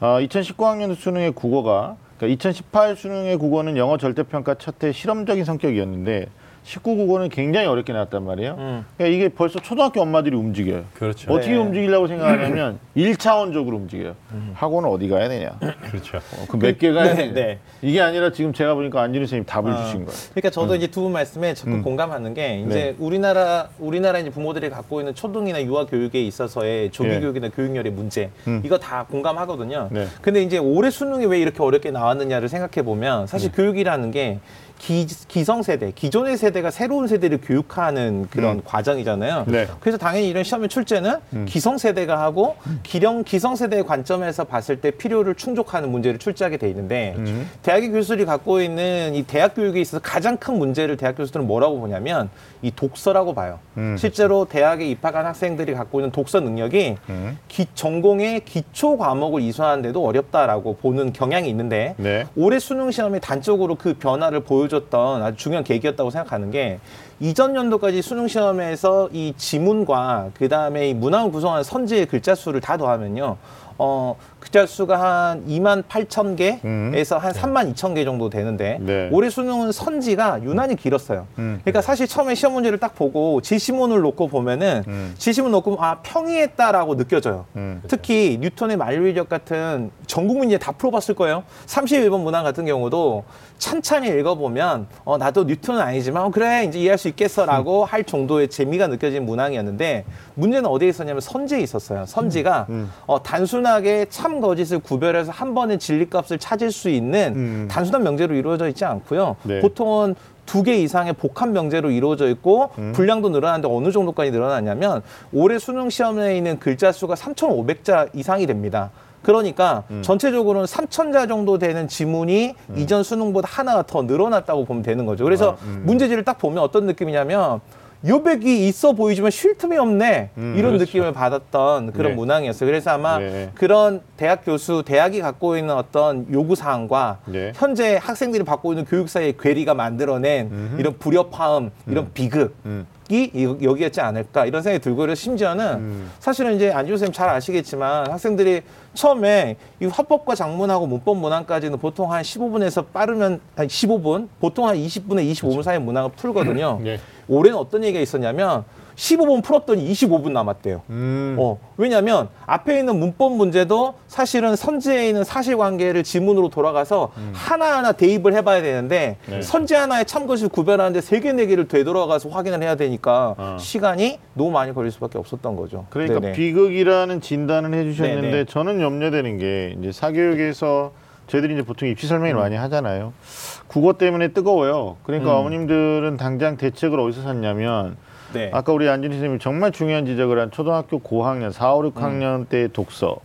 [SPEAKER 1] 어, 2019학년 수능의 국어가 그러니까 2018 수능의 국어는 영어 절대평가 첫해 실험적인 성격이었는데 19 국어는 굉장히 어렵게 나왔단 말이에요.
[SPEAKER 2] 음.
[SPEAKER 1] 그러니까 이게 벌써 초등학교 엄마들이 움직여요.
[SPEAKER 3] 그렇죠.
[SPEAKER 1] 어떻게
[SPEAKER 2] 네.
[SPEAKER 1] 움직이려고 생각하냐면 (laughs) 일차원적으로 움직여요.
[SPEAKER 2] 음.
[SPEAKER 1] 학원은 어디 가야 되냐?
[SPEAKER 3] 그렇죠.
[SPEAKER 1] 그몇 개 가야
[SPEAKER 2] 네,
[SPEAKER 1] 되냐?
[SPEAKER 2] 네.
[SPEAKER 1] 이게 아니라 지금 제가 보니까 안진우 선생님 답을
[SPEAKER 2] 아.
[SPEAKER 1] 주신 거예요.
[SPEAKER 2] 그러니까 저도 이제 두 분 말씀에 적극
[SPEAKER 1] 음.
[SPEAKER 2] 공감하는 게 이제
[SPEAKER 1] 네.
[SPEAKER 2] 우리나라 우리나라 이제 부모들이 갖고 있는 초등이나 유아 교육에 있어서의 조기
[SPEAKER 1] 예.
[SPEAKER 2] 교육이나 교육열의 문제
[SPEAKER 1] 음.
[SPEAKER 2] 이거 다 공감하거든요.
[SPEAKER 1] 네.
[SPEAKER 2] 근데 이제 올해 수능이 왜 이렇게 어렵게 나왔느냐를 생각해 보면 사실
[SPEAKER 1] 네.
[SPEAKER 2] 교육이라는 게 기, 기성 세대, 기존의 세대가 새로운 세대를 교육하는 그런
[SPEAKER 1] 음.
[SPEAKER 2] 과정이잖아요.
[SPEAKER 1] 네.
[SPEAKER 2] 그래서 당연히 이런 시험의 출제는 기성 세대가 하고 기령 기성 세대의 관점에서 봤을 때 필요를 충족하는 문제를 출제하게 돼 있는데
[SPEAKER 1] 음.
[SPEAKER 2] 대학의 교수들이 갖고 있는 이 대학 교육에 있어서 가장 큰 문제를 대학 교수들은 뭐라고 보냐면 이 독서라고 봐요.
[SPEAKER 1] 음,
[SPEAKER 2] 실제로 대학에 입학한 학생들이 갖고 있는 독서 능력이
[SPEAKER 1] 음.
[SPEAKER 2] 기, 전공의 기초 과목을 이수하는데도 어렵다라고 보는 경향이 있는데
[SPEAKER 1] 네.
[SPEAKER 2] 올해 수능 시험이 단적으로 그 변화를 보여 줬던 아주 중요한 계기였다고 생각하는 게 이전 연도까지 수능 시험에서 이 지문과 그 다음에 이 문항을 구성하는 선지의 글자 수를 다 더하면요. 어, 글자 수가 한 2만 8천 개에서 한 3만 2천 개 정도 되는데
[SPEAKER 1] 네.
[SPEAKER 2] 올해 수능은 선지가 유난히 길었어요.
[SPEAKER 1] 음.
[SPEAKER 2] 그러니까 사실 처음에 시험 문제를 딱 보고 지시문을 놓고 보면은
[SPEAKER 1] 음.
[SPEAKER 2] 지시문 놓고 아 평이했다라고 느껴져요.
[SPEAKER 1] 음.
[SPEAKER 2] 특히 뉴턴의 만류인력 같은 전 국민이 다 풀어봤을 거예요. 31번 문항 같은 경우도 찬찬히 읽어보면 어, 나도 뉴턴은 아니지만 어, 그래 이제 이해할 수 있겠어라고 할 정도의 재미가 느껴진 문항이었는데 문제는 어디에 있었냐면 선지에 있었어요. 선지가
[SPEAKER 1] 음.
[SPEAKER 2] 어, 단순하게 참 거짓을 구별해서 한 번에 진리값을 찾을 수 있는
[SPEAKER 1] 음.
[SPEAKER 2] 단순한 명제로 이루어져 있지 않고요.
[SPEAKER 1] 네.
[SPEAKER 2] 보통은 두개 이상의 복합 명제로 이루어져 있고
[SPEAKER 1] 음.
[SPEAKER 2] 분량도 늘어나는데 어느 정도까지 늘어났냐면 올해 수능 시험에 있는 글자 수가 3,500자 이상이 됩니다. 그러니까
[SPEAKER 1] 음.
[SPEAKER 2] 전체적으로는 3,000자 정도 되는 지문이 이전 수능보다 하나가 더 늘어났다고 보면 되는 거죠. 그래서
[SPEAKER 1] 아, 음.
[SPEAKER 2] 문제지를 딱 보면 어떤 느낌이냐면 요백이 있어 보이지만 쉴 틈이 없네
[SPEAKER 1] 음,
[SPEAKER 2] 이런
[SPEAKER 3] 그렇죠.
[SPEAKER 2] 느낌을 받았던 그런
[SPEAKER 1] 네.
[SPEAKER 2] 문항이었어요. 그래서 아마
[SPEAKER 1] 네.
[SPEAKER 2] 그런 대학 교수, 대학이 갖고 있는 어떤 요구 사항과
[SPEAKER 1] 네.
[SPEAKER 2] 현재 학생들이 받고 있는 교육사의 괴리가 만들어낸 이런 불협화음, 이런 비극.
[SPEAKER 1] 음.
[SPEAKER 2] 이 이- 여기였지 않을까 이런 생각이 들고 그래서 심지어는
[SPEAKER 1] 음.
[SPEAKER 2] 사실은 이제 안지호 선생님 잘 아시겠지만 학생들이 처음에 이 화법과 장문하고 문법 문항까지는 보통 한 15분에서 빠르면 한 15분 보통 한 20분에 25분 사이 문항을 풀거든요.
[SPEAKER 1] 네.
[SPEAKER 2] 올해는 어떤 얘기가 있었냐면 15분 풀었더니 25분 남았대요.
[SPEAKER 1] 음.
[SPEAKER 2] 어, 왜냐하면 앞에 있는 문법 문제도 사실은 선지에 있는 사실관계를 지문으로 돌아가서 하나하나 대입을 해봐야 되는데
[SPEAKER 1] 음. 네.
[SPEAKER 2] 선지 하나의 참것을 구별하는데 세 개 네 개를 되돌아가서 확인을 해야 되니까
[SPEAKER 1] 어.
[SPEAKER 2] 시간이 너무 많이 걸릴 수밖에 없었던 거죠.
[SPEAKER 1] 그러니까
[SPEAKER 2] 네네.
[SPEAKER 1] 비극이라는 진단을 해주셨는데
[SPEAKER 2] 네네.
[SPEAKER 1] 저는 염려되는 게 이제 사교육에서 저희들이 이제 보통 입시 설명을
[SPEAKER 2] 음.
[SPEAKER 1] 많이 하잖아요. 국어 때문에 뜨거워요. 그러니까
[SPEAKER 2] 음.
[SPEAKER 1] 어머님들은 당장 대책을 어디서 찾냐면
[SPEAKER 2] 네.
[SPEAKER 1] 아까 우리 안진희 선생님이 정말 중요한 지적을 한 초등학교 고학년 4, 5, 6학년
[SPEAKER 2] 음.
[SPEAKER 1] 때 독서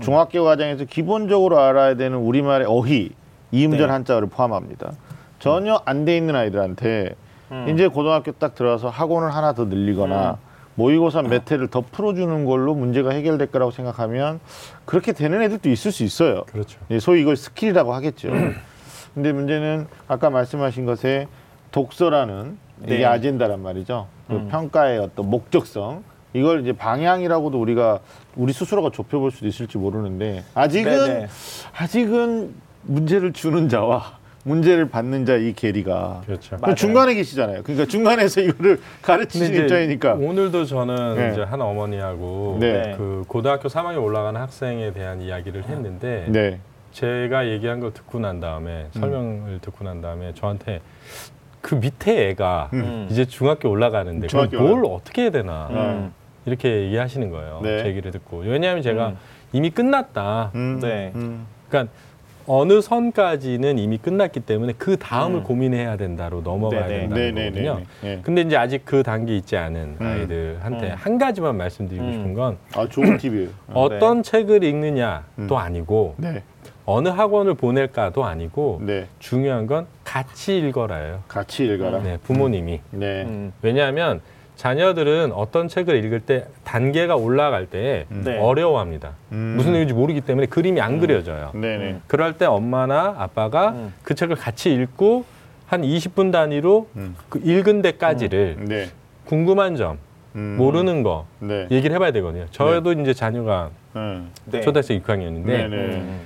[SPEAKER 1] 중학교 과정에서 기본적으로 알아야 되는 우리말의 어휘 이음절
[SPEAKER 2] 네.
[SPEAKER 1] 한자어를 포함합니다. 전혀 안 돼 있는 아이들한테
[SPEAKER 2] 음.
[SPEAKER 1] 이제 고등학교 딱 들어서 학원을 하나 더 늘리거나 모의고사 몇 회를 더 풀어주는 걸로 문제가 해결될 거라고 생각하면 그렇게 되는 애들도 있을 수 있어요.
[SPEAKER 3] 그렇죠.
[SPEAKER 1] 예, 소위 이걸 스킬이라고 하겠죠. (clears throat) 근데 문제는 아까 말씀하신 것에 독서라는 이게
[SPEAKER 2] 네.
[SPEAKER 1] 아젠다란 말이죠. 그
[SPEAKER 2] 음.
[SPEAKER 1] 평가의 어떤 목적성 이걸 이제 방향이라고도 우리가 우리 스스로가 좁혀볼 수도 있을지 모르는데 아직은
[SPEAKER 2] 네네.
[SPEAKER 1] 아직은 문제를 주는 자와 문제를 받는 자이 괴리가
[SPEAKER 3] 그렇죠.
[SPEAKER 1] 중간에 계시잖아요. 그러니까 중간에서 (laughs) 이거를 가르치는 입장이니까.
[SPEAKER 3] 오늘도 저는
[SPEAKER 1] 네.
[SPEAKER 3] 이제 한 어머니하고
[SPEAKER 1] 네.
[SPEAKER 3] 그 고등학교 3학년 올라가는 학생에 대한 이야기를 했는데
[SPEAKER 1] 네.
[SPEAKER 3] 제가 얘기한 걸 듣고 난 다음에 설명을 듣고 난 다음에 저한테 그 밑에 애가
[SPEAKER 2] 음.
[SPEAKER 3] 이제 중학교 올라가는데 그럼
[SPEAKER 1] 중학교
[SPEAKER 3] 뭘 어떻게 해야 되나
[SPEAKER 2] 음.
[SPEAKER 3] 이렇게 얘기하시는 거예요.
[SPEAKER 1] 네.
[SPEAKER 3] 제 얘기를 듣고 왜냐하면 제가
[SPEAKER 2] 음.
[SPEAKER 3] 이미 끝났다.
[SPEAKER 1] 음,
[SPEAKER 2] 네.
[SPEAKER 1] 음.
[SPEAKER 3] 그러니까 어느 선까지는 이미 끝났기 때문에 그 다음을
[SPEAKER 2] 음.
[SPEAKER 3] 고민해야 된다로 넘어가야
[SPEAKER 2] 네네.
[SPEAKER 3] 된다는
[SPEAKER 1] 네, 네, 네,
[SPEAKER 3] 거거든요.
[SPEAKER 1] 네. 네.
[SPEAKER 3] 근데 이제 아직 그 단계 있지 않은
[SPEAKER 1] 음.
[SPEAKER 3] 아이들한테
[SPEAKER 2] 음.
[SPEAKER 3] 한 가지만 말씀드리고
[SPEAKER 2] 음.
[SPEAKER 3] 싶은 건
[SPEAKER 1] 아 좋은 팁이에요.
[SPEAKER 3] 어떤 책을 읽느냐도
[SPEAKER 1] 음.
[SPEAKER 3] 아니고
[SPEAKER 1] 네.
[SPEAKER 3] 어느 학원을 보낼까도 아니고
[SPEAKER 1] 네.
[SPEAKER 3] 중요한 건 같이 읽어라예요.
[SPEAKER 1] 같이 읽어라.
[SPEAKER 3] 네, 부모님이.
[SPEAKER 1] 네.
[SPEAKER 2] 음.
[SPEAKER 3] 왜냐하면 자녀들은 어떤 책을 읽을 때 단계가 올라갈 때
[SPEAKER 1] 음.
[SPEAKER 2] 네.
[SPEAKER 3] 어려워합니다.
[SPEAKER 1] 음.
[SPEAKER 3] 무슨 내용인지 모르기 때문에 그림이 안 그려져요.
[SPEAKER 1] 네네.
[SPEAKER 2] 음.
[SPEAKER 3] 그럴 때 엄마나 아빠가
[SPEAKER 2] 음.
[SPEAKER 3] 그 책을 같이 읽고 한 20분 단위로
[SPEAKER 1] 음.
[SPEAKER 3] 그 읽은 데까지를
[SPEAKER 1] 네.
[SPEAKER 3] 궁금한 점,
[SPEAKER 1] 음.
[SPEAKER 3] 모르는 거
[SPEAKER 1] 네.
[SPEAKER 3] 얘기를 해봐야 되거든요. 저도 이제 자녀가
[SPEAKER 1] 음.
[SPEAKER 2] 네.
[SPEAKER 3] 초등학생 6학년인데
[SPEAKER 1] 네, 네.
[SPEAKER 2] 음.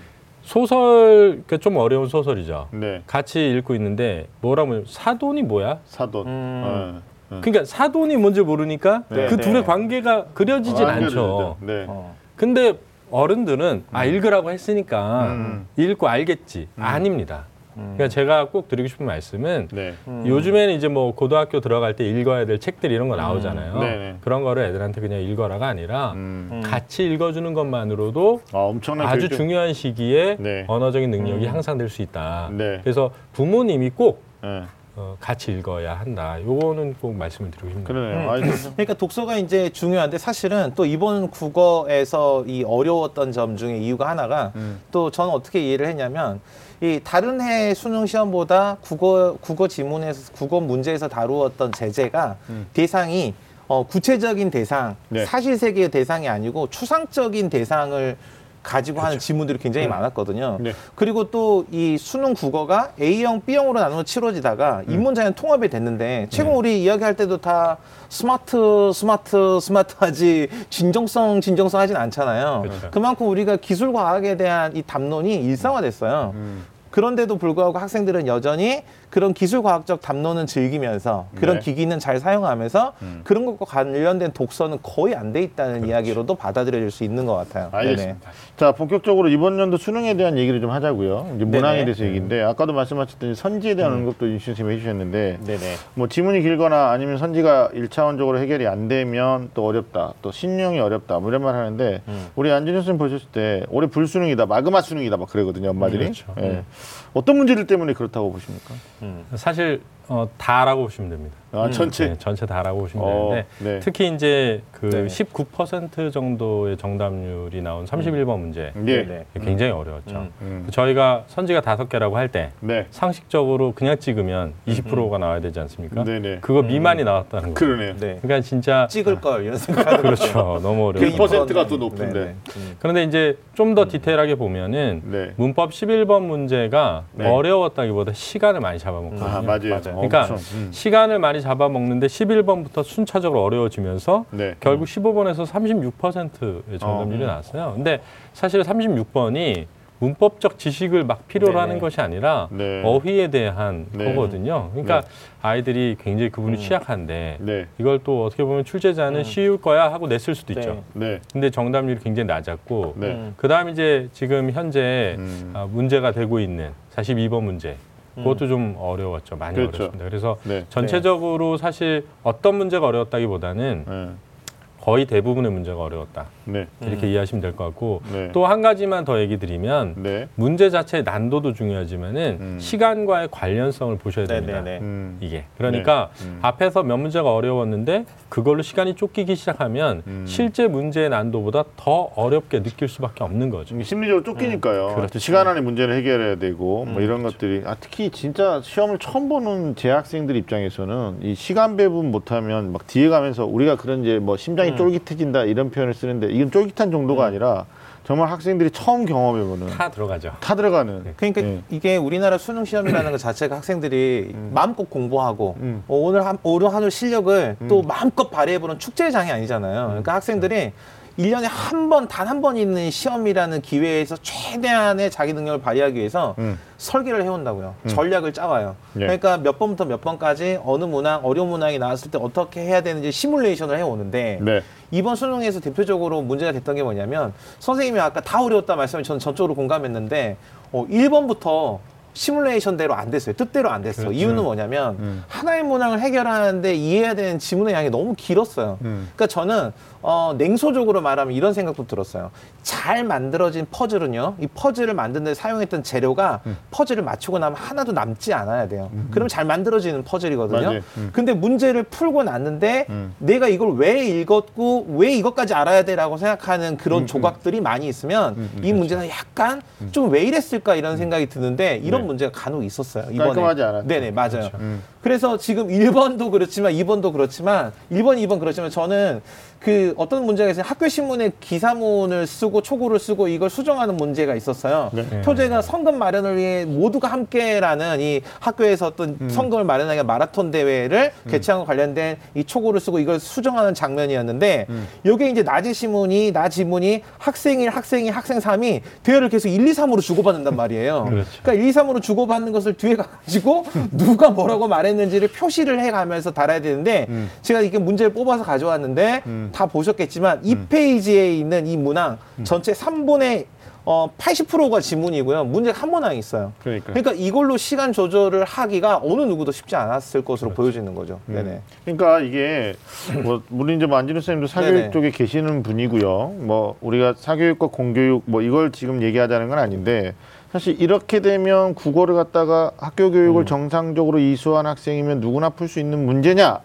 [SPEAKER 3] 소설 그러니까 좀 어려운 소설이죠.
[SPEAKER 1] 네.
[SPEAKER 3] 같이 읽고 있는데 뭐라면 사돈이 뭐야?
[SPEAKER 1] 사돈.
[SPEAKER 2] 음.
[SPEAKER 1] 어. 어.
[SPEAKER 3] 그러니까 사돈이 뭔지 모르니까
[SPEAKER 1] 네,
[SPEAKER 3] 그
[SPEAKER 2] 네.
[SPEAKER 3] 둘의 관계가 그려지진
[SPEAKER 1] 아, 안
[SPEAKER 3] 않죠.
[SPEAKER 1] 네.
[SPEAKER 2] 어.
[SPEAKER 3] 근데 어른들은 아 읽으라고 했으니까
[SPEAKER 1] 음.
[SPEAKER 3] 읽고 알겠지 아닙니다. 그러니까 제가 꼭 드리고 싶은 말씀은
[SPEAKER 1] 네.
[SPEAKER 2] 음.
[SPEAKER 3] 요즘에는 이제 뭐 고등학교 들어갈 때 읽어야 될 책들 이런 거 나오잖아요.
[SPEAKER 1] 네네.
[SPEAKER 3] 그런 거를 애들한테 그냥 읽어라가 아니라
[SPEAKER 1] 음.
[SPEAKER 2] 음.
[SPEAKER 3] 같이 읽어주는 것만으로도
[SPEAKER 1] 아, 엄청난
[SPEAKER 3] 아주
[SPEAKER 1] 교육-
[SPEAKER 3] 중요한 시기에
[SPEAKER 1] 네.
[SPEAKER 3] 언어적인 능력이
[SPEAKER 2] 음.
[SPEAKER 3] 향상될 수 있다.
[SPEAKER 1] 네.
[SPEAKER 3] 그래서 부모님이 꼭
[SPEAKER 1] 네.
[SPEAKER 3] 어, 같이 읽어야 한다. 요거는 꼭 말씀을 드리고 싶네요.
[SPEAKER 1] 그러네요.
[SPEAKER 2] 음.
[SPEAKER 1] 아이, 좀- (laughs)
[SPEAKER 2] 그러니까 독서가 이제 중요한데 사실은 또 이번 국어에서 이 어려웠던 점 중에 이유가 하나가
[SPEAKER 1] 음.
[SPEAKER 2] 또 저는 어떻게 이해를 했냐면 이 다른 해 수능 시험보다 국어 국어 지문에서 국어 문제에서 다루었던 제재가
[SPEAKER 1] 음.
[SPEAKER 2] 대상이 어, 구체적인 대상,
[SPEAKER 1] 네.
[SPEAKER 2] 사실 세계의 대상이 아니고 추상적인 대상을 가지고 하는 지문들이 굉장히 많았거든요.
[SPEAKER 1] 네.
[SPEAKER 2] 그리고 또 이 수능 국어가 A형, B형으로 나눠 치러지다가
[SPEAKER 1] 음.
[SPEAKER 2] 인문자는 통합이 됐는데 최근
[SPEAKER 1] 네.
[SPEAKER 2] 우리 이야기할 때도 다 스마트, 스마트, 스마트하지 진정성, 진정성 하진 않잖아요.
[SPEAKER 3] 그렇죠.
[SPEAKER 2] 그만큼 우리가 기술 과학에 대한 이 담론이 일상화됐어요.
[SPEAKER 1] 음.
[SPEAKER 2] 그런데도 불구하고 학생들은 여전히 그런 기술 과학적 담론은 즐기면서 그런
[SPEAKER 1] 네.
[SPEAKER 2] 기기는 잘 사용하면서
[SPEAKER 1] 음.
[SPEAKER 2] 그런 것과 관련된 독서는 거의 안 돼 있다는 이야기로도 받아들여질 수 있는 것 같아요.
[SPEAKER 1] 알겠습니다. 자, 본격적으로 이번 연도 수능에 대한 얘기를 좀 하자고요. 이제 문항에
[SPEAKER 2] 네네.
[SPEAKER 1] 대해서 얘기인데 아까도 말씀하셨듯이 선지에 대한 언급도 임 선생님이 해주셨는데
[SPEAKER 2] 네네. 네네.
[SPEAKER 1] 뭐 지문이 길거나 아니면 선지가 일차원적으로 해결이 안 되면 또 어렵다. 또 수능이 어렵다. 뭐 이런 말 하는데
[SPEAKER 2] 음.
[SPEAKER 1] 우리 안준현 선생님 보셨을 때 올해 불수능이다. 마그마 수능이다. 막 그러거든요. 엄마들이.
[SPEAKER 3] 그렇죠.
[SPEAKER 1] 예. 어떤 문제들 때문에 그렇다고 보십니까?
[SPEAKER 2] 음.
[SPEAKER 3] 사실 어, 다라고 보시면 됩니다.
[SPEAKER 1] 아, 전체.
[SPEAKER 3] 네, 전체 다라고 보시면
[SPEAKER 1] 어,
[SPEAKER 3] 되는데
[SPEAKER 1] 네.
[SPEAKER 3] 특히 이제 그
[SPEAKER 2] 네.
[SPEAKER 3] 19% 정도의 정답률이 나온 31번 문제
[SPEAKER 1] 예.
[SPEAKER 2] 네네.
[SPEAKER 3] 굉장히 어려웠죠.
[SPEAKER 2] 음.
[SPEAKER 1] 음.
[SPEAKER 3] 저희가 선지가 다섯 개라고 할때
[SPEAKER 1] 네.
[SPEAKER 3] 상식적으로 그냥 찍으면 20%가 나와야 되지 않습니까?
[SPEAKER 1] 네네.
[SPEAKER 3] 그거 미만이 나왔다는 거예요.
[SPEAKER 1] 그러네요.
[SPEAKER 2] 네.
[SPEAKER 3] 그러니까 진짜
[SPEAKER 2] 찍을 걸 이런 생각하는 (laughs)
[SPEAKER 3] 그렇죠. 너무 어려워요.
[SPEAKER 1] 100%가 또 높은데.
[SPEAKER 2] 음.
[SPEAKER 3] 그런데 이제 좀 더 디테일하게 보면은
[SPEAKER 1] 네.
[SPEAKER 3] 문법 11번 문제가
[SPEAKER 1] 네.
[SPEAKER 3] 어려웠다기보다 시간을 많이 잡아먹거든요.
[SPEAKER 1] 아, 맞아요.
[SPEAKER 2] 맞아요.
[SPEAKER 3] 그러니까.
[SPEAKER 1] 음.
[SPEAKER 3] 시간을 많이 잡아먹는데 11번부터 순차적으로 어려워지면서
[SPEAKER 1] 네.
[SPEAKER 3] 결국 15번에서 36%의 정답률이
[SPEAKER 1] 어.
[SPEAKER 3] 나왔어요. 근데 사실 36번이 문법적 지식을 막 필요로
[SPEAKER 2] 네네.
[SPEAKER 3] 하는 것이 아니라
[SPEAKER 1] 네.
[SPEAKER 3] 어휘에 대한
[SPEAKER 1] 네.
[SPEAKER 3] 거거든요. 그러니까 아이들이 굉장히 그분이
[SPEAKER 2] 음.
[SPEAKER 3] 취약한데
[SPEAKER 1] 네.
[SPEAKER 3] 이걸 또 어떻게 보면 출제자는
[SPEAKER 2] 음.
[SPEAKER 3] 쉬울 거야 하고 냈을 수도
[SPEAKER 2] 네.
[SPEAKER 3] 있죠.
[SPEAKER 1] 네.
[SPEAKER 3] 근데 정답률이 굉장히 낮았고
[SPEAKER 1] 네.
[SPEAKER 2] 음.
[SPEAKER 3] 그다음 이제 지금 현재
[SPEAKER 1] 음.
[SPEAKER 3] 아, 문제가 되고 있는 42번 문제 그것도 좀 어려웠죠. 많이
[SPEAKER 1] 그렇죠.
[SPEAKER 3] 어렵습니다. 그래서
[SPEAKER 1] 네.
[SPEAKER 3] 전체적으로 사실 어떤 문제가 어려웠다기보다는
[SPEAKER 1] 네.
[SPEAKER 3] 거의 대부분의 문제가 어려웠다.
[SPEAKER 1] 네.
[SPEAKER 3] 이렇게 이해하시면 될 것 같고
[SPEAKER 1] 네.
[SPEAKER 3] 또한 가지만 더 얘기 드리면
[SPEAKER 1] 네.
[SPEAKER 3] 문제 자체의 난도도 중요하지만은
[SPEAKER 1] 음.
[SPEAKER 3] 시간과의 관련성을 보셔야 됩니다.
[SPEAKER 2] 네네네.
[SPEAKER 1] 음.
[SPEAKER 3] 이게 그러니까
[SPEAKER 1] 네. 음.
[SPEAKER 3] 앞에서 몇 문제가 어려웠는데 그걸로 시간이 쫓기기 시작하면
[SPEAKER 1] 음.
[SPEAKER 3] 실제 문제의 난도보다 더 어렵게 느낄 수밖에 없는 거죠.
[SPEAKER 1] 좀 심리적으로 쫓기니까요.
[SPEAKER 3] 그렇죠.
[SPEAKER 1] 시간 안에 문제를 해결해야 되고 뭐
[SPEAKER 2] 음,
[SPEAKER 1] 이런 것들이 아, 특히 진짜 시험을 처음 보는 재학생들 입장에서는 이 시간 배분 못하면 막 뒤에 가면서 우리가 그런 이제 뭐 심장이
[SPEAKER 2] 음.
[SPEAKER 1] 쫄깃해진다 이런 표현을 쓰는데 이건 쫄깃한 정도가 아니라 정말 학생들이 처음 경험해보는
[SPEAKER 3] 다 들어가죠.
[SPEAKER 1] 다 들어가는
[SPEAKER 2] 그러니까
[SPEAKER 1] 예.
[SPEAKER 2] 이게 우리나라 수능 시험이라는 것 자체가 학생들이 마음껏 공부하고
[SPEAKER 1] 음.
[SPEAKER 2] 어, 오늘 한, 오늘 하루 실력을 또 마음껏 발휘해보는 축제장이 아니잖아요. 그러니까 학생들이 일년에 한 번, 단 한 번 있는 시험이라는 기회에서 최대한의 자기 능력을 발휘하기 위해서
[SPEAKER 1] 음.
[SPEAKER 2] 설계를 해온다고요. 전략을 짜와요.
[SPEAKER 1] 예.
[SPEAKER 2] 그러니까 몇 번부터 몇 번까지 어느 문항, 어려운 문항이 나왔을 때 어떻게 해야 되는지 시뮬레이션을 해오는데
[SPEAKER 1] 네.
[SPEAKER 2] 이번 수능에서 대표적으로 문제가 됐던 게 뭐냐면 선생님이 아까 다 어려웠다 말씀을 저는 전적으로 공감했는데 어, 1번부터 시뮬레이션대로 안 됐어요. 뜻대로 안 됐어.
[SPEAKER 3] 그렇죠.
[SPEAKER 2] 이유는 뭐냐면
[SPEAKER 1] 음.
[SPEAKER 2] 하나의 문항을 해결하는데 이해해야 되는 지문의 양이 너무 길었어요.
[SPEAKER 1] 음.
[SPEAKER 2] 그러니까 저는 어, 냉소적으로 말하면 이런 생각도 들었어요. 잘 만들어진 퍼즐은요, 이 퍼즐을 만드는 데 사용했던 재료가
[SPEAKER 1] 음.
[SPEAKER 2] 퍼즐을 맞추고 나면 하나도 남지 않아야 돼요. 그럼 잘 만들어지는 퍼즐이거든요.
[SPEAKER 1] 음.
[SPEAKER 2] 근데 문제를 풀고 났는데
[SPEAKER 1] 음.
[SPEAKER 2] 내가 이걸 왜 읽었고 왜 이것까지 알아야 돼라고 생각하는 그런 조각들이 많이 있으면
[SPEAKER 1] 음,
[SPEAKER 2] 이 문제는 약간 좀왜 이랬을까 이런 생각이 드는데 이런
[SPEAKER 1] 네.
[SPEAKER 2] 문제가 간혹 있었어요. 이번에.
[SPEAKER 1] 깔끔하지 않았죠.
[SPEAKER 2] 네네 맞아요.
[SPEAKER 1] 음.
[SPEAKER 2] 그래서 지금 1번도 그렇지만 2번도 그렇지만 1번, 2번 그렇지만 저는 그 어떤 문제가 있어요. 학교 신문에 기사문을 쓰고 초고를 쓰고 이걸 수정하는 문제가 있었어요.
[SPEAKER 1] 네.
[SPEAKER 2] 표제가 성금 마련을 위해 모두가 함께라는 이 학교에서 어떤
[SPEAKER 1] 음.
[SPEAKER 2] 성금을 마련하기 위한 마라톤 대회를 개최한 것 관련된 이 초고를 쓰고 이걸 수정하는 장면이었는데
[SPEAKER 1] 음.
[SPEAKER 2] 요게 이제 낮의 신문이 낮 지문이 학생 1, 학생 2, 학생 3이 대회를 계속 1, 2, 3으로 주고받는단 말이에요. (laughs)
[SPEAKER 3] 그렇죠.
[SPEAKER 2] 그러니까 1, 2, 3으로 주고받는 것을 뒤에 가가지고 (laughs) 누가 뭐라고 말했는지를 표시를 해 가면서 달아야 되는데
[SPEAKER 1] 음.
[SPEAKER 2] 제가 이게 문제를 뽑아서 가져왔는데 다 보셨겠지만 이 페이지에 있는 이 문항
[SPEAKER 1] 음.
[SPEAKER 2] 전체 3분의 어, 80%가 지문이고요. 문제가 한 문항이 있어요.
[SPEAKER 1] 그러니까.
[SPEAKER 2] 그러니까 이걸로 시간 조절을 하기가 어느 누구도 쉽지 않았을 것으로
[SPEAKER 1] 그렇죠.
[SPEAKER 2] 보여지는 거죠.
[SPEAKER 1] 음.
[SPEAKER 2] 네네.
[SPEAKER 1] 그러니까 이게 뭐 물론 이제 만진우 선생님도 사교육
[SPEAKER 2] 네네.
[SPEAKER 1] 쪽에 계시는 분이고요. 뭐 우리가 사교육과 공교육 뭐 이걸 지금 얘기하자는 건 아닌데 사실 이렇게 되면 국어를 갖다가 학교 교육을
[SPEAKER 2] 음.
[SPEAKER 1] 정상적으로 이수한 학생이면 누구나 풀 수 있는 문제냐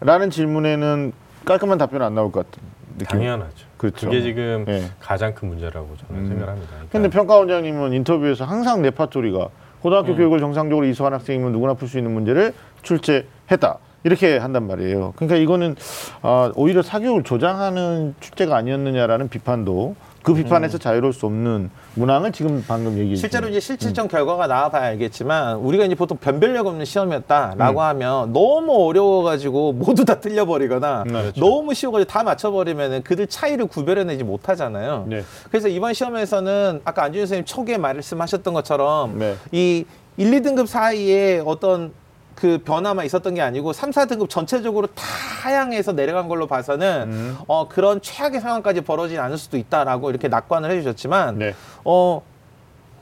[SPEAKER 1] 라는 질문에는 깔끔한 답변 안 나올 것 같은 느낌.
[SPEAKER 3] 당연하죠.
[SPEAKER 1] 그렇죠.
[SPEAKER 3] 그게 지금
[SPEAKER 1] 예.
[SPEAKER 3] 가장 큰 문제라고 저는
[SPEAKER 1] 음.
[SPEAKER 3] 생각합니다. 그러니까
[SPEAKER 1] 근데 평가원장님은 인터뷰에서 항상 레파토리가 고등학교
[SPEAKER 3] 음.
[SPEAKER 1] 교육을 정상적으로 이수한 학생이면 누구나 풀 수 있는 문제를 출제했다. 이렇게 한단 말이에요. 그러니까 이거는 아, 오히려 사교육을 조장하는 출제가 아니었느냐라는 비판도 그 비판에서 자유로울 수 없는 문항을 지금 방금 얘기해
[SPEAKER 2] 음. 실제로 이제
[SPEAKER 1] 음.
[SPEAKER 2] 실질적 결과가 나와봐야 알겠지만 우리가 이제 보통 변별력 없는 시험이었다라고
[SPEAKER 1] 음.
[SPEAKER 2] 하면 너무 어려워가지고 모두 다 틀려버리거나
[SPEAKER 1] 네, 그렇죠.
[SPEAKER 2] 너무 쉬워가지고 다 맞춰버리면은 그들 차이를 구별해내지 못하잖아요.
[SPEAKER 1] 네.
[SPEAKER 2] 그래서 이번 시험에서는 아까 안준희 선생님 초기에 말씀하셨던 것처럼
[SPEAKER 1] 네.
[SPEAKER 2] 이 1, 2등급 사이에 어떤 그 변화만 있었던 게 아니고 3, 4등급 전체적으로 다양해서 내려간 걸로 봐서는
[SPEAKER 1] 음.
[SPEAKER 2] 어, 그런 최악의 상황까지 벌어지지 않을 수도 있다라고 이렇게 낙관을 해주셨지만
[SPEAKER 1] 네.
[SPEAKER 2] 어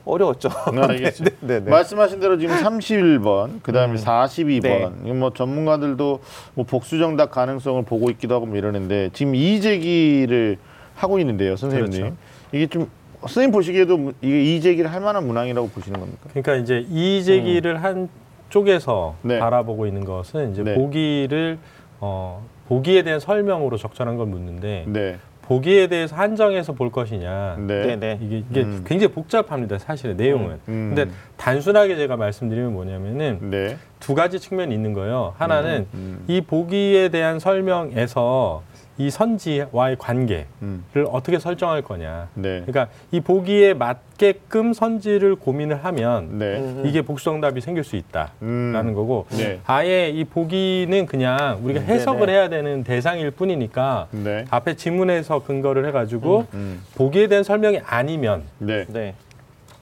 [SPEAKER 2] 어려웠죠. (laughs)
[SPEAKER 1] 네, 알겠습니다.
[SPEAKER 2] 네, 네, 네.
[SPEAKER 1] 말씀하신 대로 지금 31번, 그 다음에 42번,
[SPEAKER 2] 네.
[SPEAKER 1] 이거 뭐 전문가들도 뭐 복수 정답 가능성을 보고 있기도 하고 뭐 이러는데 지금 이의제기를 하고 있는데요, 선생님.
[SPEAKER 3] 그렇죠.
[SPEAKER 1] 이게 좀 선생님 보시기에도 무- 이게 이의제기를 할 만한 문항이라고 보시는 겁니까?
[SPEAKER 3] 그러니까 이제 이의 제기를 한 쪽에서
[SPEAKER 1] 네.
[SPEAKER 3] 바라보고 있는 것은 이제
[SPEAKER 1] 네.
[SPEAKER 3] 보기를 어, 보기에 대한 설명으로 적절한 걸 묻는데
[SPEAKER 1] 네.
[SPEAKER 3] 보기에 대해서 한정해서 볼 것이냐
[SPEAKER 1] 네.
[SPEAKER 2] 네, 네.
[SPEAKER 3] 이게 이게
[SPEAKER 1] 음.
[SPEAKER 3] 굉장히 복잡합니다 사실은 내용은
[SPEAKER 1] 음.
[SPEAKER 3] 근데 단순하게 제가 말씀드리면 뭐냐면은
[SPEAKER 1] 네.
[SPEAKER 3] 두 가지 측면이 있는 거예요 하나는
[SPEAKER 1] 음.
[SPEAKER 3] 이 보기에 대한 설명에서 이 선지와의 관계를
[SPEAKER 1] 음.
[SPEAKER 3] 어떻게 설정할 거냐
[SPEAKER 1] 네.
[SPEAKER 3] 그러니까 이 보기에 맞게끔 선지를 고민을 하면
[SPEAKER 1] 네.
[SPEAKER 2] 음.
[SPEAKER 3] 이게 복수정답이 생길 수 있다라는
[SPEAKER 1] 음.
[SPEAKER 3] 거고
[SPEAKER 1] 네.
[SPEAKER 3] 아예 이 보기는 그냥 우리가 해석을
[SPEAKER 2] 네네.
[SPEAKER 3] 해야 되는 대상일 뿐이니까
[SPEAKER 1] 네.
[SPEAKER 3] 앞에 지문에서 근거를 해가지고
[SPEAKER 1] 음.
[SPEAKER 3] 보기에 대한 설명이 아니면
[SPEAKER 1] 네.
[SPEAKER 2] 네.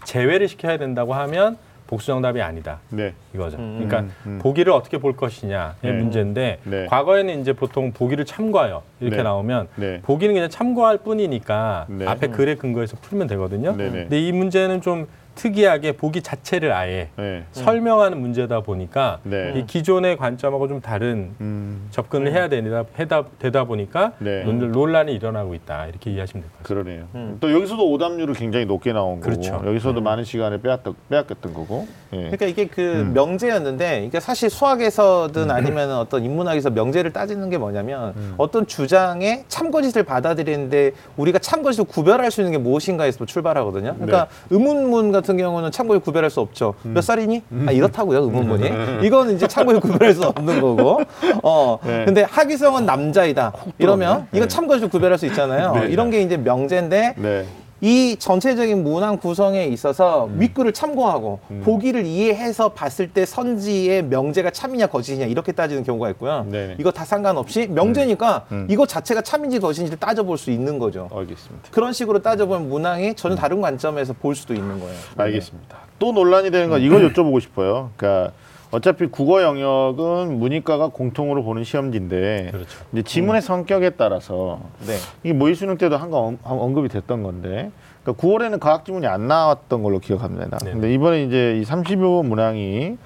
[SPEAKER 3] 제외를 시켜야 된다고 하면 복수정답이 아니다
[SPEAKER 1] 네.
[SPEAKER 3] 이거죠.
[SPEAKER 2] 음.
[SPEAKER 3] 그러니까
[SPEAKER 1] 음, 음.
[SPEAKER 3] 보기를 어떻게 볼 것이냐의
[SPEAKER 1] 네.
[SPEAKER 3] 문제인데
[SPEAKER 1] 네.
[SPEAKER 3] 과거에는 이제 보통 보기를 참고해요 이렇게
[SPEAKER 1] 네.
[SPEAKER 3] 나오면
[SPEAKER 1] 네.
[SPEAKER 3] 보기는 그냥 참고할 뿐이니까
[SPEAKER 1] 네.
[SPEAKER 3] 앞에 글에 근거해서 풀면 되거든요.
[SPEAKER 1] 네네.
[SPEAKER 3] 근데 이 문제는 좀 특이하게 보기 자체를 아예
[SPEAKER 1] 네.
[SPEAKER 3] 설명하는 문제다 보니까
[SPEAKER 1] 네.
[SPEAKER 3] 이 기존의 관점하고 좀 다른
[SPEAKER 1] 음.
[SPEAKER 3] 접근을 해야 되다, 해다, 되다 보니까
[SPEAKER 1] 네.
[SPEAKER 3] 논- 논란이 일어나고 있다 이렇게 이해하시면 될 것 같습니다.
[SPEAKER 1] 그러네요.
[SPEAKER 2] 음.
[SPEAKER 1] 또 여기서도 오답률이 굉장히 높게 나온 거고
[SPEAKER 3] 그렇죠.
[SPEAKER 1] 여기서도 많은 시간을 빼앗던 빼앗겼던 거고. 예.
[SPEAKER 2] 그러니까 이게 그
[SPEAKER 1] 음.
[SPEAKER 2] 명제였는데, 이게 사실 수학에서든 아니면 어떤 인문학에서 명제를 따지는 게 뭐냐면
[SPEAKER 1] 음.
[SPEAKER 2] 어떤 주장에 참거짓을 받아들이는데 우리가 참거짓을 구별할 수 있는 게 무엇인가에서 출발하거든요. 그러니까
[SPEAKER 1] 네.
[SPEAKER 2] 의문문 같은 경우는 참고를 구별할 수 없죠.
[SPEAKER 1] 음.
[SPEAKER 2] 몇 살이니? 아 이렇다고요, 의문문이. 이거는 이제 참고를 구별할 수 없는 거고. 어.
[SPEAKER 1] 네.
[SPEAKER 2] 근데 하기성은 남자이다. 이러면
[SPEAKER 1] 네.
[SPEAKER 2] 이건 참거짓을 구별할 수 있잖아요.
[SPEAKER 1] 네.
[SPEAKER 2] 이런 게 이제 명제인데
[SPEAKER 1] 네.
[SPEAKER 2] 이 전체적인 문항 구성에 있어서 윗글을 참고하고
[SPEAKER 1] 음.
[SPEAKER 2] 보기를 이해해서 봤을 때 선지의 명제가 참이냐 거짓이냐 이렇게 따지는 경우가 있고요.
[SPEAKER 1] 네네.
[SPEAKER 2] 이거 다 상관없이 명제니까
[SPEAKER 1] 음.
[SPEAKER 2] 이거 자체가 참인지 거짓인지 따져볼 수 있는 거죠.
[SPEAKER 1] 알겠습니다.
[SPEAKER 2] 그런 식으로 따져보면 문항이 전혀 다른 관점에서 볼 수도 있는 거예요.
[SPEAKER 1] 알겠습니다. 또 논란이 되는 건 이걸 여쭤보고 싶어요. 그러니까 어차피 국어 영역은 문이과가 공통으로 보는 시험지인데
[SPEAKER 3] 그렇죠.
[SPEAKER 1] 이제 지문의 성격에 따라서
[SPEAKER 2] 네.
[SPEAKER 1] 이게 모의 수능 때도 한번 언급이 됐던 건데 그러니까 9월에는 과학 지문이 안 나왔던 걸로 기억합니다.
[SPEAKER 3] 네네.
[SPEAKER 1] 근데 이번에 이제 이 35번 문항이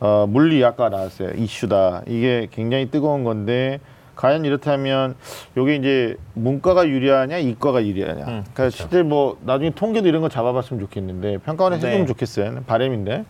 [SPEAKER 1] 어, 물리 아까 나왔어요. 이슈다. 이게 굉장히 뜨거운 건데 과연 이렇다면 요게 이제 문과가 유리하냐 이과가 유리하냐.
[SPEAKER 2] 음,
[SPEAKER 1] 그러니까 실제 뭐 나중에 통계도 이런 거 잡아봤으면 좋겠는데 평가원에
[SPEAKER 2] 네.
[SPEAKER 1] 해주면 좋겠어요. 바람인데.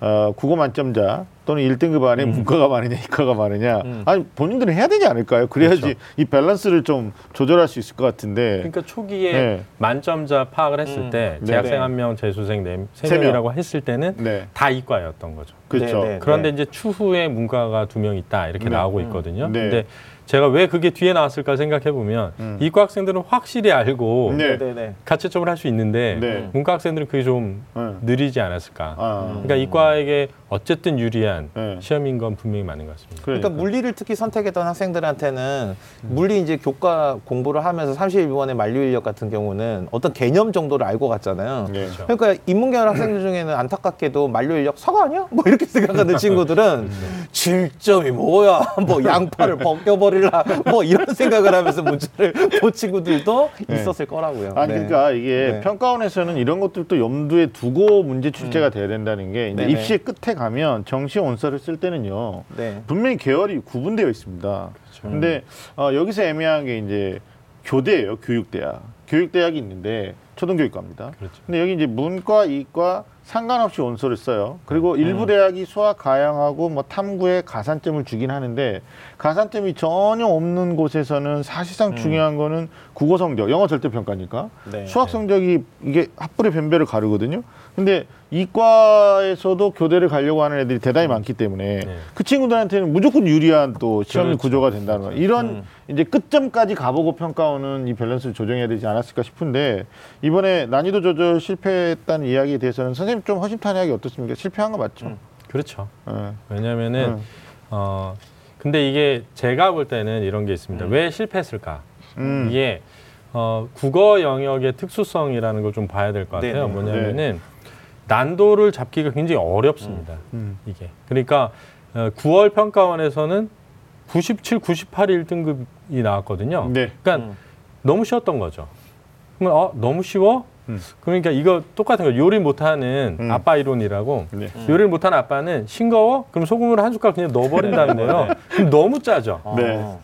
[SPEAKER 1] 어, 국어 만점자 또는 1등급 안에 문과가 많으냐 이과가 많으냐
[SPEAKER 2] 음.
[SPEAKER 1] 아니 본인들은 해야 되지 않을까요? 그래야지
[SPEAKER 3] 그렇죠.
[SPEAKER 1] 이 밸런스를 좀 조절할 수 있을 것 같은데
[SPEAKER 3] 그러니까 초기에
[SPEAKER 1] 네.
[SPEAKER 3] 만점자 파악을 했을
[SPEAKER 2] 음.
[SPEAKER 3] 때
[SPEAKER 1] 네.
[SPEAKER 3] 재학생
[SPEAKER 2] 네.
[SPEAKER 3] 한 명, 재수생 네,
[SPEAKER 1] 세세 명.
[SPEAKER 3] 명이라고 했을 때는
[SPEAKER 1] 네
[SPEAKER 3] 다 이과였던 거죠.
[SPEAKER 1] 그렇죠.
[SPEAKER 2] 네, 네.
[SPEAKER 3] 그런데 이제 추후에 문과가 두 명 있다 이렇게
[SPEAKER 1] 네.
[SPEAKER 3] 나오고
[SPEAKER 2] 음.
[SPEAKER 3] 있거든요.
[SPEAKER 1] 네.
[SPEAKER 3] 근데 제가 왜 그게 뒤에 나왔을까 생각해 보면
[SPEAKER 1] 음.
[SPEAKER 3] 이과 학생들은 확실히 알고
[SPEAKER 1] 네.
[SPEAKER 2] 네네.
[SPEAKER 3] 가채점을 할 수 있는데
[SPEAKER 1] 네.
[SPEAKER 3] 문과 학생들은 그게 좀
[SPEAKER 1] 네.
[SPEAKER 3] 느리지 않았을까.
[SPEAKER 1] 아.
[SPEAKER 3] 그러니까 이과에게 어쨌든 유리한
[SPEAKER 1] 네.
[SPEAKER 3] 시험인 건 분명히 맞는 것 같습니다.
[SPEAKER 2] 그러니까 물리를 특히 선택했던 학생들한테는 물리 이제 교과 공부를 하면서 31번의 만료 인력 같은 경우는 어떤 개념 정도를 알고 갔잖아요.
[SPEAKER 1] 네.
[SPEAKER 3] 그렇죠.
[SPEAKER 2] 그러니까 인문계열 학생들 중에는 안타깝게도 만료 인력 서가 아니야? 뭐 이렇게 생각하는 (laughs) 친구들은 7점이 뭐야? 뭐 양팔을 (laughs) 벗겨버릴 라? 뭐 이런 (laughs) 생각을 하면서 문제를 본 친구들도
[SPEAKER 1] 네.
[SPEAKER 2] 있었을 거라고요.
[SPEAKER 1] 아니
[SPEAKER 2] 네.
[SPEAKER 1] 그러니까 이게
[SPEAKER 2] 네.
[SPEAKER 1] 평가원에서는 이런 것들도 염두에 두고 문제 출제가 돼야 된다는 게 이제. 입시의 끝에 가면 정시 원서를 쓸 때는요
[SPEAKER 2] 네.
[SPEAKER 1] 분명히 계열이 구분되어 있습니다.
[SPEAKER 3] 그렇죠.
[SPEAKER 1] 근데 어, 여기서 애매한 게 이제 교대예요, 교육대학. 교육대학이 있는데 초등교육과입니다.
[SPEAKER 3] 그렇죠.
[SPEAKER 1] 근데 여기 이제 문과, 이과 상관없이 원서를 써요. 그리고 일부 대학이 수학 가양하고 뭐 탐구에 가산점을 주긴 하는데 가산점이 전혀 없는 곳에서는 사실상 중요한 거는 국어 성적, 영어 절대 평가니까
[SPEAKER 2] 네.
[SPEAKER 1] 수학 성적이 이게 합불의 변별을 가르거든요. 근데 이과에서도 교대를 가려고 하는 애들이 대단히 많기 때문에
[SPEAKER 3] 네.
[SPEAKER 1] 그 친구들한테는 무조건 유리한 또 시험
[SPEAKER 3] 그렇죠.
[SPEAKER 1] 구조가 된다는 거예요. 이런
[SPEAKER 2] 음.
[SPEAKER 1] 이제 끝점까지 가보고 평가원은 이 밸런스를 조정해야 되지 않았을까 싶은데 이번에 난이도 조절 실패했다는 이야기에 대해서는 선생님 좀 허심탄회하게 어떻습니까? 실패한 거 맞죠?
[SPEAKER 2] 음.
[SPEAKER 3] 그렇죠.
[SPEAKER 1] 예.
[SPEAKER 3] 왜냐면은
[SPEAKER 1] 음.
[SPEAKER 3] 어 근데 이게 제가 볼 때는 이런 게 있습니다. 왜 실패했을까?
[SPEAKER 1] 음.
[SPEAKER 3] 이게 어 국어 영역의 특수성이라는 걸 좀 봐야 될 것 같아요.
[SPEAKER 2] 네네.
[SPEAKER 3] 뭐냐면은 난도를 잡기가 굉장히 어렵습니다.
[SPEAKER 1] 음.
[SPEAKER 3] 이게 그러니까 어, 9월 평가원에서는 97, 98 1등급이 나왔거든요.
[SPEAKER 1] 네.
[SPEAKER 3] 그러니까
[SPEAKER 2] 음.
[SPEAKER 3] 너무 쉬웠던 거죠. 그러면 어 너무 쉬워?
[SPEAKER 1] 음.
[SPEAKER 3] 그러니까 이거 똑같은 거 요리 못하는
[SPEAKER 1] 음.
[SPEAKER 3] 아빠 이론이라고
[SPEAKER 1] 네.
[SPEAKER 3] 요리를 못하는 아빠는 싱거워? 그럼 소금을 한 숟갈 그냥 넣어버린다는데요. (laughs) 그럼 너무 짜죠.
[SPEAKER 2] 어.
[SPEAKER 1] 네.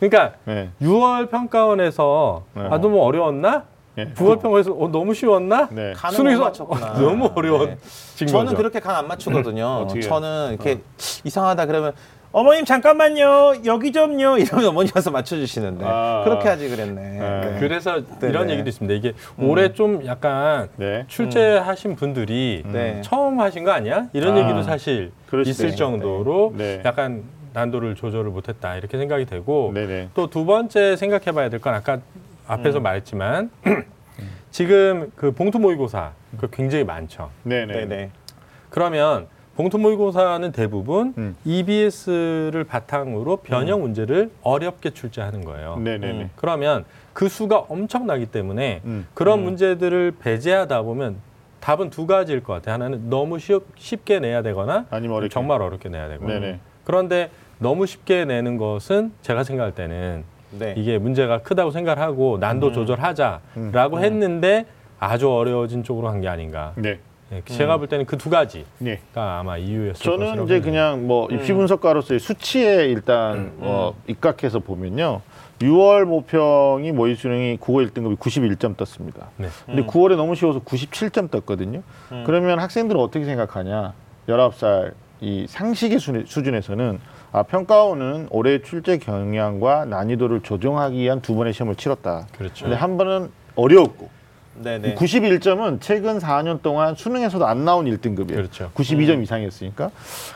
[SPEAKER 3] 그러니까
[SPEAKER 1] 네.
[SPEAKER 3] 6월 평가원에서
[SPEAKER 1] 네.
[SPEAKER 3] 아 너무 어려웠나?
[SPEAKER 1] 네.
[SPEAKER 3] 9월 평가원에서 어, 너무 쉬웠나?
[SPEAKER 1] 네.
[SPEAKER 2] 간을
[SPEAKER 3] 수능에서
[SPEAKER 2] 못 맞췄구나.
[SPEAKER 3] 너무 어려운
[SPEAKER 2] 네.
[SPEAKER 3] 진
[SPEAKER 2] 저는
[SPEAKER 3] 거죠.
[SPEAKER 2] 그렇게 간 안 맞추거든요. (laughs)
[SPEAKER 1] 어떻게?
[SPEAKER 2] 저는 이렇게 이상하다 그러면 어머님 잠깐만요 여기 좀요 (laughs) 이러면 어머니 와서 맞춰주시는데
[SPEAKER 1] 아.
[SPEAKER 2] 그렇게 하지 그랬네.
[SPEAKER 1] 네.
[SPEAKER 2] 네.
[SPEAKER 3] 그래서
[SPEAKER 2] 네,
[SPEAKER 3] 이런
[SPEAKER 2] 네.
[SPEAKER 3] 얘기도 있습니다. 이게 올해 좀 약간
[SPEAKER 1] 네.
[SPEAKER 3] 출제하신 분들이
[SPEAKER 2] 네.
[SPEAKER 3] 처음 하신 거 아니야? 이런
[SPEAKER 1] 아.
[SPEAKER 3] 얘기도 사실
[SPEAKER 1] 그럴 수도
[SPEAKER 3] 있을
[SPEAKER 1] 있네.
[SPEAKER 3] 정도로
[SPEAKER 1] 네.
[SPEAKER 3] 약간 난도를 조절을 못했다 이렇게 생각이 되고. 또 두 번째 생각해봐야 될 건 아까 앞에서
[SPEAKER 2] 음.
[SPEAKER 3] 말했지만 (clears throat) 지금 그 봉투 모의고사 그 굉장히 많죠.
[SPEAKER 1] 네네.
[SPEAKER 2] 네네.
[SPEAKER 3] 그러면 봉투 모의고사는 대부분
[SPEAKER 1] 음.
[SPEAKER 3] EBS를 바탕으로 변형 문제를 어렵게 출제하는 거예요.
[SPEAKER 1] 네네네.
[SPEAKER 2] 음.
[SPEAKER 3] 그러면 그 수가 엄청나기 때문에
[SPEAKER 1] 음.
[SPEAKER 3] 그런
[SPEAKER 2] 음.
[SPEAKER 3] 문제들을 배제하다 보면 답은 두 가지일 것 같아요. 하나는 너무 쉬, 쉽게 내야 되거나
[SPEAKER 1] 아니면 어렵게.
[SPEAKER 3] 정말 어렵게 내야 되고.
[SPEAKER 1] 네네.
[SPEAKER 3] 그런데 너무 쉽게 내는 것은 제가 생각할 때는
[SPEAKER 2] 네.
[SPEAKER 3] 이게 문제가 크다고 생각을 하고 난도
[SPEAKER 2] 음.
[SPEAKER 3] 조절하자라고
[SPEAKER 2] 음.
[SPEAKER 3] 했는데 아주 어려워진 쪽으로 간게 아닌가.
[SPEAKER 1] 네.
[SPEAKER 3] 예, 제가 볼 때는 그 두 가지가
[SPEAKER 1] 네.
[SPEAKER 3] 아마 이유였을
[SPEAKER 1] 저는
[SPEAKER 3] 것이라고
[SPEAKER 1] 이제. 그냥 뭐
[SPEAKER 2] 음.
[SPEAKER 1] 입시 분석가로서의 수치에 일단 어, 입각해서 보면요. 6월 모평이 모의 수능이 국어 1등급이 91점 떴습니다.
[SPEAKER 3] 네.
[SPEAKER 1] 근데
[SPEAKER 2] 음.
[SPEAKER 1] 9월에 너무 쉬워서 97점 떴거든요.
[SPEAKER 2] 음.
[SPEAKER 1] 그러면 학생들은 어떻게 생각하냐? 19살 이 상식의 수- 수준에서는 아, 평가원은 올해 출제 경향과 난이도를 조정하기 위한 두 번의 시험을 치렀다.
[SPEAKER 3] 그렇죠.
[SPEAKER 1] 근데 한 번은 어려웠고
[SPEAKER 2] 네네.
[SPEAKER 1] 91점은 최근 4년 동안 수능에서도 안 나온 1등급이에요.
[SPEAKER 3] 그렇죠.
[SPEAKER 1] 92점 이상이었으니까.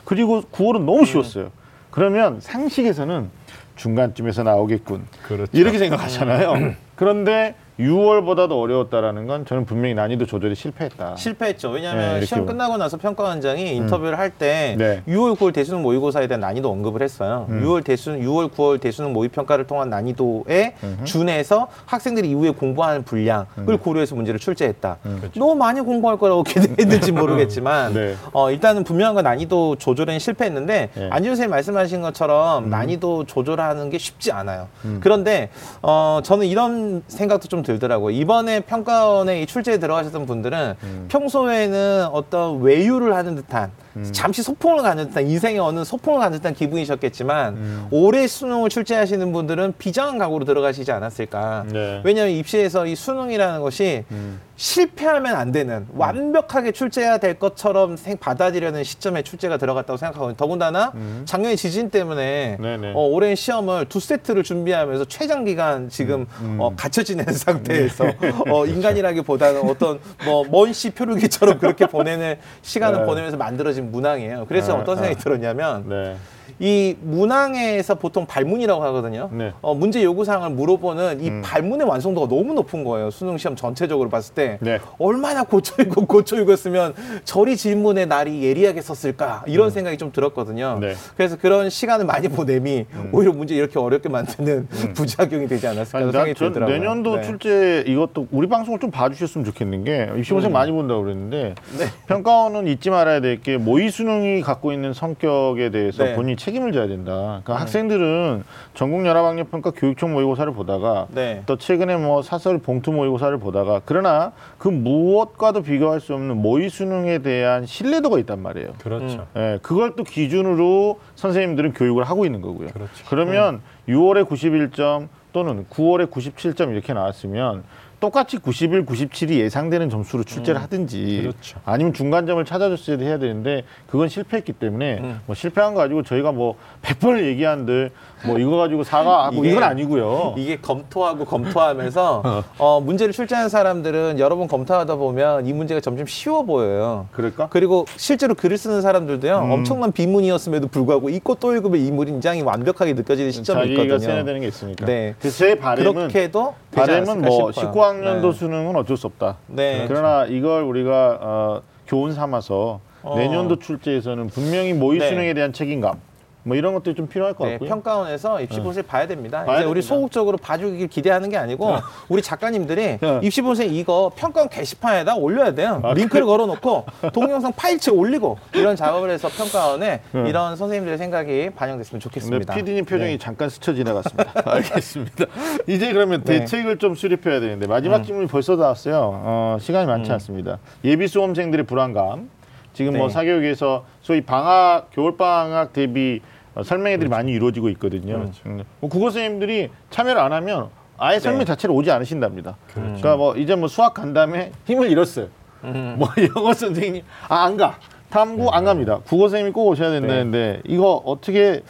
[SPEAKER 1] 그리고 9월은 너무 쉬웠어요. 그러면 상식에서는 중간쯤에서 나오겠군.
[SPEAKER 3] 그렇죠.
[SPEAKER 1] 이렇게 생각하잖아요. 그런데 6월보다도 어려웠다라는 건 저는 분명히 난이도 조절이 실패했다.
[SPEAKER 2] 실패했죠.
[SPEAKER 1] 네,
[SPEAKER 2] 왜냐하면
[SPEAKER 1] 이렇게
[SPEAKER 2] 시험
[SPEAKER 1] 보-
[SPEAKER 2] 끝나고 나서 평가원장이 인터뷰를 할 때
[SPEAKER 1] 네.
[SPEAKER 2] 6월, 9월 대수능 모의고사에 대한 난이도 언급을 했어요.
[SPEAKER 1] 음.
[SPEAKER 2] 6월 대수능, 6월, 9월 대수능 모의 평가를 통한 난이도에
[SPEAKER 1] 음흠.
[SPEAKER 2] 준해서 학생들이 이후에 공부하는 분량을
[SPEAKER 1] 음.
[SPEAKER 2] 고려해서 문제를 출제했다.
[SPEAKER 1] 음.
[SPEAKER 3] 그렇죠.
[SPEAKER 2] 너무 많이 공부할 거라고 (laughs) 기대했는지 모르겠지만 (laughs)
[SPEAKER 1] 네.
[SPEAKER 2] 어, 일단은 분명한 건 난이도 조절에는 실패했는데
[SPEAKER 1] 네.
[SPEAKER 2] 안지훈 선생님 말씀하신 것처럼
[SPEAKER 1] 음.
[SPEAKER 2] 난이도 조절하는 게 쉽지 않아요.
[SPEAKER 1] 음.
[SPEAKER 2] 그런데 어, 저는 이런 생각도 좀 들더라고요. 이번에 평가원에 이 출제에 들어가셨던 분들은
[SPEAKER 1] 음.
[SPEAKER 2] 평소에는 어떤 외유를 하는 듯한
[SPEAKER 1] 음.
[SPEAKER 2] 잠시 소풍을 가는 듯한 인생의 어느 소풍을 가는 듯한 기분이셨겠지만
[SPEAKER 1] 음.
[SPEAKER 2] 올해 수능을 출제하시는 분들은 비장한 각오로 들어가시지 않았을까.
[SPEAKER 1] 네.
[SPEAKER 2] 왜냐하면 입시에서 이 수능이라는 것이
[SPEAKER 1] 음.
[SPEAKER 2] 실패하면 안 되는 완벽하게 출제해야 될 것처럼 생 받아들여는 시점에 출제가 들어갔다고 생각하거든요. 더군다나
[SPEAKER 1] 음.
[SPEAKER 2] 작년에 지진 때문에
[SPEAKER 1] 네네.
[SPEAKER 2] 어, 올해 시험을 두 세트를 준비하면서 최장 기간 지금
[SPEAKER 1] 음.
[SPEAKER 2] 어, 갇혀 지내는 (laughs) 상태에서 어, 인간이라기보다는 어떤 뭐 먼 시 표류기처럼 그렇게 보내는 시간을
[SPEAKER 1] 네.
[SPEAKER 2] 보내면서 만들어진 문항이에요. 그래서
[SPEAKER 1] 네,
[SPEAKER 2] 어떤 생각이
[SPEAKER 1] 네.
[SPEAKER 2] 들었냐면
[SPEAKER 1] 네.
[SPEAKER 2] 이 문항에서 보통 발문이라고 하거든요.
[SPEAKER 1] 네.
[SPEAKER 2] 어, 문제 요구 사항을 물어보는 이
[SPEAKER 1] 음.
[SPEAKER 2] 발문의 완성도가 너무 높은 거예요. 수능 시험 전체적으로 봤을 때
[SPEAKER 1] 네.
[SPEAKER 2] 얼마나 고쳐 읽고 (laughs) 고쳐 읽었으면 저리 질문의 날이 예리하게 썼을까 이런 생각이 좀 들었거든요.
[SPEAKER 1] 음. 네.
[SPEAKER 2] 그래서 그런 시간을 많이 보냄이 오히려 문제 이렇게 어렵게 만드는 (laughs) 부작용이 되지 않았을까
[SPEAKER 1] 아니,
[SPEAKER 2] 생각이 들더라고요.
[SPEAKER 1] 내년도
[SPEAKER 2] 네.
[SPEAKER 1] 출제 이것도 우리 방송을 좀 봐주셨으면 좋겠는 게 입시본색 많이 본다고 그랬는데
[SPEAKER 2] 음. 네.
[SPEAKER 1] 평가원은 잊지 말아야 될 게 모의 수능이 갖고 있는 성격에 대해서
[SPEAKER 2] 네. 음.
[SPEAKER 1] 본인이 책임을 져야 된다. 그러니까 학생들은 전국 연합학력평가 교육청 모의고사를 보다가
[SPEAKER 2] 네.
[SPEAKER 1] 또 최근에 뭐 사설 봉투 모의고사를 보다가 그러나 그 무엇과도 비교할 수 없는 모의 수능에 대한 신뢰도가 있단 말이에요.
[SPEAKER 3] 그렇죠.
[SPEAKER 1] 예, 그걸 또 기준으로 선생님들은 교육을 하고 있는 거고요.
[SPEAKER 3] 그렇죠.
[SPEAKER 1] 그러면 6월에 91점 또는 9월에 97점 이렇게 나왔으면 똑같이 91, 97이 예상되는 점수로 출제를 하든지
[SPEAKER 3] 그렇죠.
[SPEAKER 1] 아니면 중간점을 찾아줬어야 해야 되는데 그건 실패했기 때문에
[SPEAKER 2] 음.
[SPEAKER 1] 뭐 실패한 거 가지고 저희가 뭐 100번을 얘기한들 뭐 이거 가지고 사과하고
[SPEAKER 2] 이게-
[SPEAKER 1] 이건 아니고요.
[SPEAKER 2] 이게 검토하고 검토하면서 어, 문제를 출제하는 사람들은 여러 번 검토하다 보면 이 문제가 점점 쉬워 보여요.
[SPEAKER 1] 그럴까?
[SPEAKER 2] 그리고 실제로 글을 쓰는 사람들도요
[SPEAKER 1] 음.
[SPEAKER 2] 엄청난 비문이었음에도 불구하고 읽고 또 읽으면 이 문장이 완벽하게 느껴지는 시점이
[SPEAKER 1] 자기가
[SPEAKER 2] 있거든요.
[SPEAKER 1] 세뇌되는 게 있으니까.
[SPEAKER 2] 네.
[SPEAKER 1] 그래서 제 바람은
[SPEAKER 2] 그렇게도 되지
[SPEAKER 1] 바람은
[SPEAKER 2] 않았을까
[SPEAKER 1] 뭐
[SPEAKER 2] 싶어요.
[SPEAKER 1] 19학년도
[SPEAKER 2] 네.
[SPEAKER 1] 수능은 어쩔 수 없다.
[SPEAKER 2] 네.
[SPEAKER 1] 그러나 이걸 우리가 어, 교훈 삼아서
[SPEAKER 2] 어.
[SPEAKER 1] 내년도 출제에서는 분명히 모의
[SPEAKER 2] 네.
[SPEAKER 1] 수능에 대한 책임감 뭐 이런 것들이 좀 필요할 것
[SPEAKER 2] 네,
[SPEAKER 1] 같고요.
[SPEAKER 2] 평가원에서 입시본색 봐야 됩니다.
[SPEAKER 1] 봐야
[SPEAKER 2] 이제 우리
[SPEAKER 1] 됩니다.
[SPEAKER 2] 소극적으로 봐주길 기대하는 게 아니고 우리 작가님들이
[SPEAKER 1] 네.
[SPEAKER 2] 입시본색 이거 평가원 게시판에다 올려야 돼요. 링크를 걸어놓고 (laughs) 동영상 파일체 올리고 이런 작업을 해서 평가원에
[SPEAKER 1] 네.
[SPEAKER 2] 이런 선생님들의 생각이 반영됐으면
[SPEAKER 1] 네,
[SPEAKER 2] 좋겠습니다.
[SPEAKER 1] PD님 표정이
[SPEAKER 2] 네.
[SPEAKER 1] 잠깐 스쳐 지나갔습니다. (laughs) 알겠습니다. 이제 그러면
[SPEAKER 2] 네.
[SPEAKER 1] 대책을 좀 수립해야 되는데 마지막 질문이 벌써 나왔어요. 어, 시간이 많지 않습니다. 예비 수험생들의 불안감. 지금 뭐
[SPEAKER 2] 네.
[SPEAKER 1] 사교육에서 소위 방학, 겨울 방학 대비 어, 설명회들이 많이 이루어지고 있거든요. 음. 뭐 국어 선생님들이 참여를 안 하면 아예 설명
[SPEAKER 2] 네.
[SPEAKER 1] 자체를 오지 않으신답니다. 그러니까뭐 이제 뭐 수학 간 다음에 힘을 잃었어요.
[SPEAKER 2] 음.
[SPEAKER 1] 뭐 (laughs) 영어 선생님 아 안 가. 탐구 안 갑니다. 국어 선생님이 꼭 오셔야 된다는데 이거 어떻게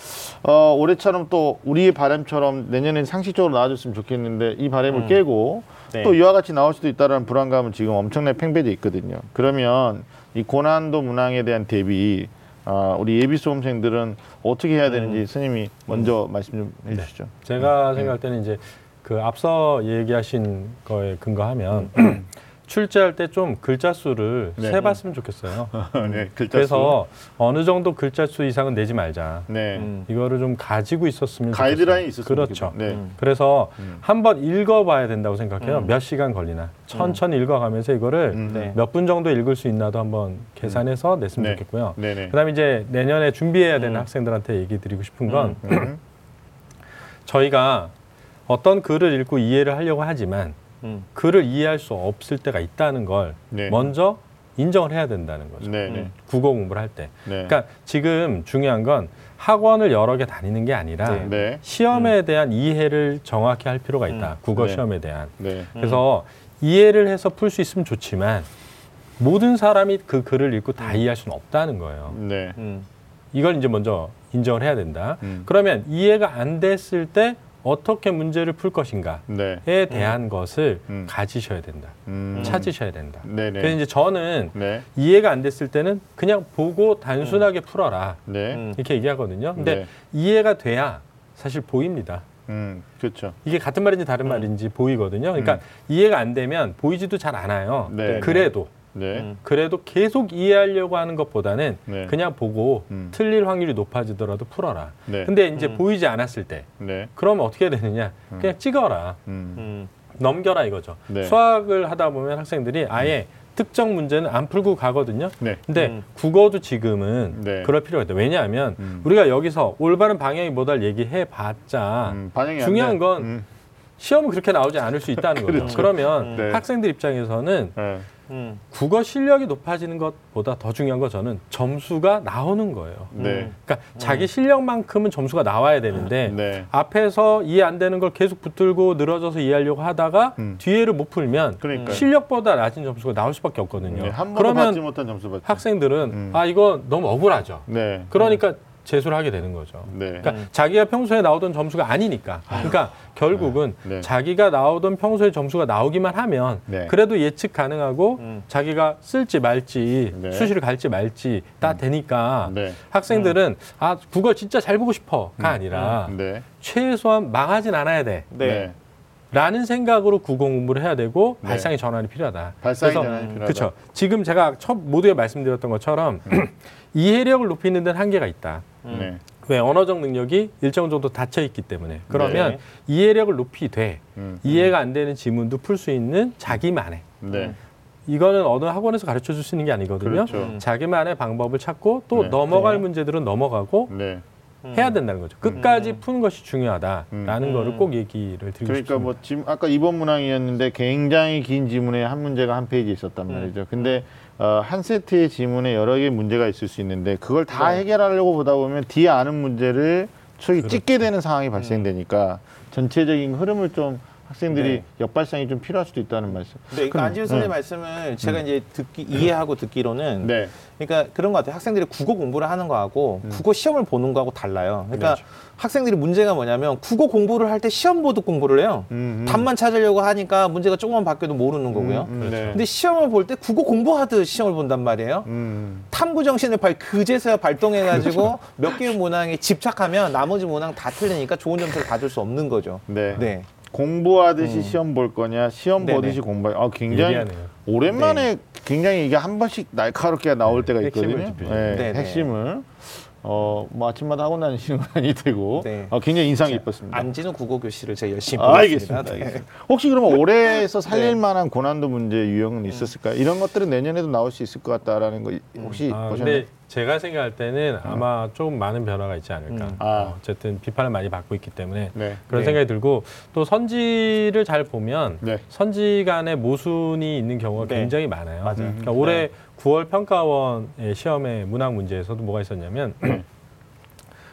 [SPEAKER 1] 어, 올해처럼 또 우리의 바람처럼 내년엔 상식적으로 나와줬으면 좋겠는데 이 바람을 깨고
[SPEAKER 2] 네.
[SPEAKER 1] 또 이와 같이 나올 수도 있다는 불안감은 지금 엄청나게 팽배돼 있거든요. 그러면 이 고난도 문항에 대한 대비 아, 우리 예비 수험생들은 어떻게 해야 되는지 스님이 먼저 말씀 좀 해주시죠.
[SPEAKER 3] 제가 생각할 때는 이제 그 앞서 얘기하신 거에 근거하면 (clears throat) 출제할 때 좀 글자 수를
[SPEAKER 1] 네.
[SPEAKER 3] 세봤으면 좋겠어요. (laughs)
[SPEAKER 1] 네, 글자
[SPEAKER 3] 그래서 어느 정도 글자 수 이상은 내지 말자.
[SPEAKER 1] 수. 네.
[SPEAKER 2] 음.
[SPEAKER 3] 이거를 좀 가지고 있었으면
[SPEAKER 1] 가이드라인이
[SPEAKER 3] 좋겠어요.
[SPEAKER 1] 있었으면
[SPEAKER 3] 그렇죠.
[SPEAKER 1] 네.
[SPEAKER 2] 음.
[SPEAKER 3] 그래서
[SPEAKER 1] 음.
[SPEAKER 3] 한번 읽어봐야 된다고 생각해요.
[SPEAKER 2] 음.
[SPEAKER 3] 몇 시간 걸리나 천천히 읽어가면서 이거를
[SPEAKER 1] 음.
[SPEAKER 2] 네.
[SPEAKER 3] 몇분 정도 읽을 수 있나도 한번 계산해서 냈으면
[SPEAKER 1] 네.
[SPEAKER 3] 좋겠고요.
[SPEAKER 1] 네네.
[SPEAKER 3] 그다음에 이제 내년에 준비해야 되는
[SPEAKER 2] 음.
[SPEAKER 3] 학생들한테 얘기 드리고 싶은 건
[SPEAKER 1] 음.
[SPEAKER 3] 저희가 어떤 글을 읽고 이해를 하려고 하지만
[SPEAKER 2] 음.
[SPEAKER 3] 글을 이해할 수 없을 때가 있다는 걸
[SPEAKER 1] 네.
[SPEAKER 3] 먼저 인정을 해야 된다는 거죠.
[SPEAKER 1] 네네.
[SPEAKER 2] 음.
[SPEAKER 3] 국어 공부를 할 때.
[SPEAKER 1] 네.
[SPEAKER 3] 그러니까 지금 중요한 건 학원을 여러 개 다니는 게 아니라
[SPEAKER 2] 네.
[SPEAKER 1] 네.
[SPEAKER 3] 시험에 대한 이해를 정확히 할 필요가 있다.
[SPEAKER 2] 음.
[SPEAKER 3] 국어
[SPEAKER 1] 네.
[SPEAKER 3] 시험에 대한.
[SPEAKER 1] 네.
[SPEAKER 3] 그래서 이해를 해서 풀 수 있으면 좋지만 모든 사람이 그 글을 읽고 다 이해할 수는 없다는 거예요.
[SPEAKER 1] 네.
[SPEAKER 2] 음.
[SPEAKER 3] 이걸 이제 먼저 인정을 해야 된다.
[SPEAKER 1] 음.
[SPEAKER 3] 그러면 이해가 안 됐을 때 어떻게 문제를 풀 것인가에
[SPEAKER 1] 네.
[SPEAKER 3] 대한 것을
[SPEAKER 1] 음.
[SPEAKER 3] 가지셔야 된다.
[SPEAKER 1] 음.
[SPEAKER 3] 찾으셔야 된다.
[SPEAKER 1] 네네.
[SPEAKER 3] 그래서 이제 저는
[SPEAKER 1] 네.
[SPEAKER 3] 이해가 안 됐을 때는 그냥 보고 단순하게 풀어라.
[SPEAKER 1] 네.
[SPEAKER 2] 음.
[SPEAKER 3] 이렇게 얘기하거든요. 근데
[SPEAKER 1] 네.
[SPEAKER 3] 이해가 돼야 사실 보입니다.
[SPEAKER 1] 음. 그렇죠.
[SPEAKER 3] 이게 같은 말인지 다른 말인지 보이거든요. 그러니까 이해가 안 되면 보이지도 잘 않아요.
[SPEAKER 1] 네.
[SPEAKER 3] 그래도
[SPEAKER 1] 네.
[SPEAKER 2] 음.
[SPEAKER 3] 그래도 계속 이해하려고 하는 것보다는
[SPEAKER 1] 네.
[SPEAKER 3] 그냥 보고
[SPEAKER 1] 음.
[SPEAKER 3] 틀릴 확률이 높아지더라도 풀어라.
[SPEAKER 1] 네.
[SPEAKER 3] 근데 이제
[SPEAKER 2] 음.
[SPEAKER 3] 보이지 않았을 때
[SPEAKER 1] 네.
[SPEAKER 3] 그러면 어떻게 되느냐? 그냥 찍어라.
[SPEAKER 1] 음.
[SPEAKER 2] 음.
[SPEAKER 3] 넘겨라 이거죠.
[SPEAKER 1] 네.
[SPEAKER 3] 수학을 하다 보면 학생들이 아예 특정 문제는 안 풀고 가거든요.
[SPEAKER 1] 네.
[SPEAKER 3] 근데
[SPEAKER 2] 음.
[SPEAKER 3] 국어도 지금은
[SPEAKER 1] 네.
[SPEAKER 3] 그럴 필요가 있다. 왜냐하면
[SPEAKER 1] 음.
[SPEAKER 3] 우리가 여기서 올바른 방향이 뭐다 얘기해 봤자
[SPEAKER 1] 음,
[SPEAKER 3] 중요한
[SPEAKER 1] 돼.
[SPEAKER 3] 건
[SPEAKER 1] 음.
[SPEAKER 3] 시험은 그렇게 나오지 않을 수 있다는 (laughs) 거죠.
[SPEAKER 1] 그렇죠.
[SPEAKER 3] 그러면
[SPEAKER 1] 네.
[SPEAKER 3] 학생들 입장에서는
[SPEAKER 1] 네.
[SPEAKER 2] 음.
[SPEAKER 3] 국어 실력이 높아지는 것보다 더 중요한 건 저는 점수가 나오는 거예요.
[SPEAKER 1] 네.
[SPEAKER 3] 그러니까 자기 실력만큼은 점수가 나와야 되는데
[SPEAKER 1] 네.
[SPEAKER 3] 앞에서 이해 안 되는 걸 계속 붙들고 늘어져서 이해하려고 하다가
[SPEAKER 1] 음.
[SPEAKER 3] 뒤에를 못 풀면
[SPEAKER 1] 그러니까
[SPEAKER 3] 실력보다 낮은 점수가 나올 수밖에 없거든요.
[SPEAKER 1] 네.
[SPEAKER 3] 그러면
[SPEAKER 1] 못한 점수 받죠.
[SPEAKER 3] 학생들은
[SPEAKER 1] 음.
[SPEAKER 3] 아 이거 너무 억울하죠.
[SPEAKER 1] 네.
[SPEAKER 3] 그러니까 재수를 하게 되는 거죠.
[SPEAKER 1] 네.
[SPEAKER 3] 그러니까 자기가 평소에 나오던 점수가 아니니까. 그러니까 결국은
[SPEAKER 1] 네.
[SPEAKER 3] 자기가 나오던 평소에 점수가 나오기만 하면
[SPEAKER 1] 네.
[SPEAKER 3] 그래도 예측 가능하고
[SPEAKER 2] 음.
[SPEAKER 3] 자기가 쓸지 말지
[SPEAKER 1] 네.
[SPEAKER 3] 수시를 갈지 말지 다 되니까
[SPEAKER 1] 네.
[SPEAKER 3] 학생들은 아 국어 진짜 잘 보고 싶어가 아니라
[SPEAKER 1] 네.
[SPEAKER 3] 최소한 망하진 않아야 돼.
[SPEAKER 2] 네.
[SPEAKER 3] 라는 생각으로 국어 공부를 해야 되고
[SPEAKER 1] 네.
[SPEAKER 3] 발상의 전환이 필요하다.
[SPEAKER 1] 발상의
[SPEAKER 3] 그래서
[SPEAKER 1] 전환이 필요하다.
[SPEAKER 3] 그렇죠. 지금 제가 첫 모두에 말씀드렸던 것처럼 이해력을 높이는 데는 한계가 있다.
[SPEAKER 1] 네.
[SPEAKER 3] 왜 언어적 능력이 일정 정도 닫혀 있기 때문에 그러면
[SPEAKER 2] 네.
[SPEAKER 3] 이해력을 높이되
[SPEAKER 1] 음.
[SPEAKER 3] 이해가 안 되는 지문도 풀 수 있는 자기만의
[SPEAKER 1] 네.
[SPEAKER 3] 이거는 어느 학원에서 가르쳐 줄 수 있는 게 아니거든요.
[SPEAKER 1] 그렇죠.
[SPEAKER 2] 음.
[SPEAKER 3] 자기만의 방법을 찾고 또
[SPEAKER 1] 네.
[SPEAKER 3] 넘어갈
[SPEAKER 2] 네.
[SPEAKER 3] 문제들은 넘어가고
[SPEAKER 1] 네.
[SPEAKER 3] 해야 된다는 거죠. 끝까지
[SPEAKER 2] 음.
[SPEAKER 3] 푸는 것이 중요하다라는
[SPEAKER 2] 음.
[SPEAKER 3] 거를 꼭 얘기를 드리고
[SPEAKER 1] 그러니까
[SPEAKER 3] 싶습니다.
[SPEAKER 1] 뭐 지금 아까 2번 문항이었는데 굉장히 긴 지문에 한 문제가 한 페이지 있었단
[SPEAKER 2] 음.
[SPEAKER 1] 말이죠. 근데 어, 한 세트의 지문에 여러 개의 문제가 있을 수 있는데 그걸 다
[SPEAKER 2] 네.
[SPEAKER 1] 해결하려고 보다 보면 뒤에 아는 문제를 소위
[SPEAKER 3] 그렇죠.
[SPEAKER 1] 찍게 되는 상황이 발생되니까 전체적인 흐름을 좀 학생들이
[SPEAKER 2] 네.
[SPEAKER 1] 역발상이 좀 필요할 수도 있다는 말씀.
[SPEAKER 2] 네, 그러니까 안지훈 선생님
[SPEAKER 1] 네.
[SPEAKER 2] 말씀을 제가 이제 듣기 이해하고 듣기로는
[SPEAKER 1] 네.
[SPEAKER 2] 그러니까 그런 것 같아요. 학생들이 국어 공부를 하는 거하고
[SPEAKER 1] 음.
[SPEAKER 2] 국어 시험을 보는 거하고 달라요. 그러니까
[SPEAKER 3] 그렇죠.
[SPEAKER 2] 학생들이 문제가 뭐냐면 국어 공부를 할 때 시험 보듯 공부를 해요.
[SPEAKER 1] 음, 음.
[SPEAKER 2] 답만 찾으려고 하니까 문제가 조금만 바뀌어도 모르는 거고요.
[SPEAKER 1] 음, 음, 네.
[SPEAKER 2] 근데 시험을 볼 때 국어 공부하듯 시험을 본단 말이에요.
[SPEAKER 1] 음.
[SPEAKER 2] 탐구 정신을 발 그제서야 발동해가지고
[SPEAKER 1] 그렇죠.
[SPEAKER 2] 몇 개의 문항에 집착하면 나머지 문항 다 틀리니까 좋은 점수를 받을 수 없는 거죠.
[SPEAKER 1] 네.
[SPEAKER 2] 네.
[SPEAKER 1] 공부하듯이
[SPEAKER 2] 음.
[SPEAKER 1] 시험 볼 거냐, 시험
[SPEAKER 2] 네네.
[SPEAKER 1] 보듯이 공부. 아, 굉장히
[SPEAKER 3] 예리하네요.
[SPEAKER 1] 오랜만에 굉장히 이게 한 번씩 날카롭게 나올 때가
[SPEAKER 3] 핵심을
[SPEAKER 1] 있거든요. 네,
[SPEAKER 2] 네네.
[SPEAKER 1] 핵심을 어, 뭐 아침마다 하고 다니시는 건 아니 되고
[SPEAKER 2] 네.
[SPEAKER 1] 어, 굉장히 인상 깊었습니다.
[SPEAKER 2] 안진우 국어 교실을 제가 열심히
[SPEAKER 1] 아. 알겠습니다.
[SPEAKER 2] 네.
[SPEAKER 1] 알겠습니다. 혹시 그러면 (laughs) 올해에서 살릴
[SPEAKER 2] 네.
[SPEAKER 1] 만한 고난도 문제 유형은 있었을까요? 이런 것들은 내년에도 나올 수 있을 것 같다라는 거 혹시
[SPEAKER 3] 아,
[SPEAKER 1] 보셨나요?
[SPEAKER 3] 근데 제가 생각할 때는 아마 좀 많은 변화가 있지 않을까.
[SPEAKER 2] 음.
[SPEAKER 1] 아.
[SPEAKER 3] 어, 어쨌든 비판을 많이 받고 있기 때문에
[SPEAKER 1] 네.
[SPEAKER 3] 그런
[SPEAKER 2] 네.
[SPEAKER 3] 생각이 들고 또 선지를 잘 보면
[SPEAKER 1] 네.
[SPEAKER 3] 선지 간에 모순이 있는 경우가
[SPEAKER 2] 네.
[SPEAKER 3] 굉장히 많아요.
[SPEAKER 2] 맞아요.
[SPEAKER 3] 그러니까 올해 9월 평가원의 시험의 문학 문제에서도 뭐가 있었냐면 (clears throat)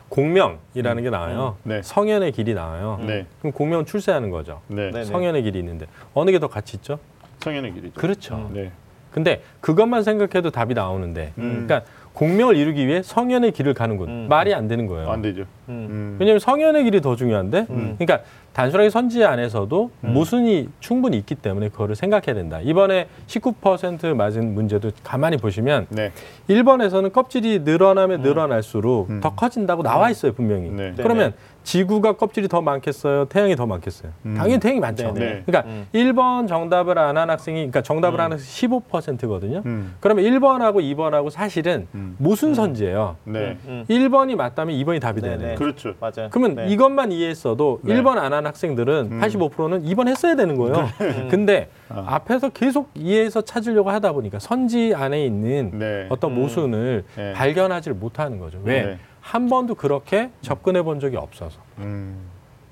[SPEAKER 3] 공명이라는 게 나와요.
[SPEAKER 1] 네.
[SPEAKER 3] 성현의 길이 나와요.
[SPEAKER 1] 네.
[SPEAKER 3] 그럼 공명은 출세하는 거죠.
[SPEAKER 1] 네.
[SPEAKER 2] 네.
[SPEAKER 3] 성현의 길이 있는데 어느 게 더 가치 있죠?
[SPEAKER 1] 성현의 길이죠.
[SPEAKER 3] 그렇죠.
[SPEAKER 1] 네.
[SPEAKER 3] 근데 그것만 생각해도 답이 나오는데
[SPEAKER 1] 음.
[SPEAKER 3] 그러니까 공명을 이루기 위해 성현의 길을 가는군
[SPEAKER 2] 음.
[SPEAKER 3] 말이 안 되는 거예요.
[SPEAKER 1] 안 되죠.
[SPEAKER 2] 음.
[SPEAKER 1] 음.
[SPEAKER 3] 왜냐하면 성현의 길이 더 중요한데
[SPEAKER 2] 음.
[SPEAKER 3] 그러니까 단순하게 선지 안에서도
[SPEAKER 1] 음.
[SPEAKER 3] 모순이 충분히 있기 때문에 그거를 생각해야 된다. 이번에 19% 맞은 문제도 가만히 보시면
[SPEAKER 1] 네.
[SPEAKER 3] 1번에서는 껍질이 늘어나면 늘어날수록
[SPEAKER 1] 음.
[SPEAKER 3] 더 커진다고 나와 있어요 분명히.
[SPEAKER 1] 네.
[SPEAKER 3] 그러면 지구가 껍질이 더 많겠어요? 태양이 더 많겠어요?
[SPEAKER 1] 음.
[SPEAKER 3] 당연히 태양이 많죠.
[SPEAKER 1] 네.
[SPEAKER 3] 그러니까
[SPEAKER 2] 음.
[SPEAKER 3] 1번 정답을 안 한 학생이 그러니까 정답을
[SPEAKER 2] 음.
[SPEAKER 3] 안 해서 15%거든요.
[SPEAKER 1] 음.
[SPEAKER 3] 그러면 1번하고 2번하고 사실은
[SPEAKER 1] 음.
[SPEAKER 3] 모순 선지예요.
[SPEAKER 1] 네.
[SPEAKER 2] 음.
[SPEAKER 3] 1번이 맞다면 2번이 답이
[SPEAKER 2] 네,
[SPEAKER 3] 돼야 돼요.
[SPEAKER 2] 네.
[SPEAKER 1] 그렇죠.
[SPEAKER 2] 맞아요.
[SPEAKER 3] 그러면
[SPEAKER 2] 네.
[SPEAKER 3] 이것만 이해했어도
[SPEAKER 1] 네.
[SPEAKER 3] 일 1번 안 한 학생들은
[SPEAKER 1] 음.
[SPEAKER 3] 85%는 2번 했어야 되는 거예요.
[SPEAKER 2] 음. (laughs)
[SPEAKER 3] 근데
[SPEAKER 1] 아.
[SPEAKER 3] 앞에서 계속 이해해서 찾으려고 하다 보니까 선지 안에 있는
[SPEAKER 1] 네.
[SPEAKER 3] 어떤
[SPEAKER 2] 음.
[SPEAKER 3] 모순을
[SPEAKER 1] 네.
[SPEAKER 3] 발견하지를 못하는 거죠. 왜?
[SPEAKER 1] 네.
[SPEAKER 3] 한 번도 그렇게 접근해 본 적이 없어서.
[SPEAKER 1] 음.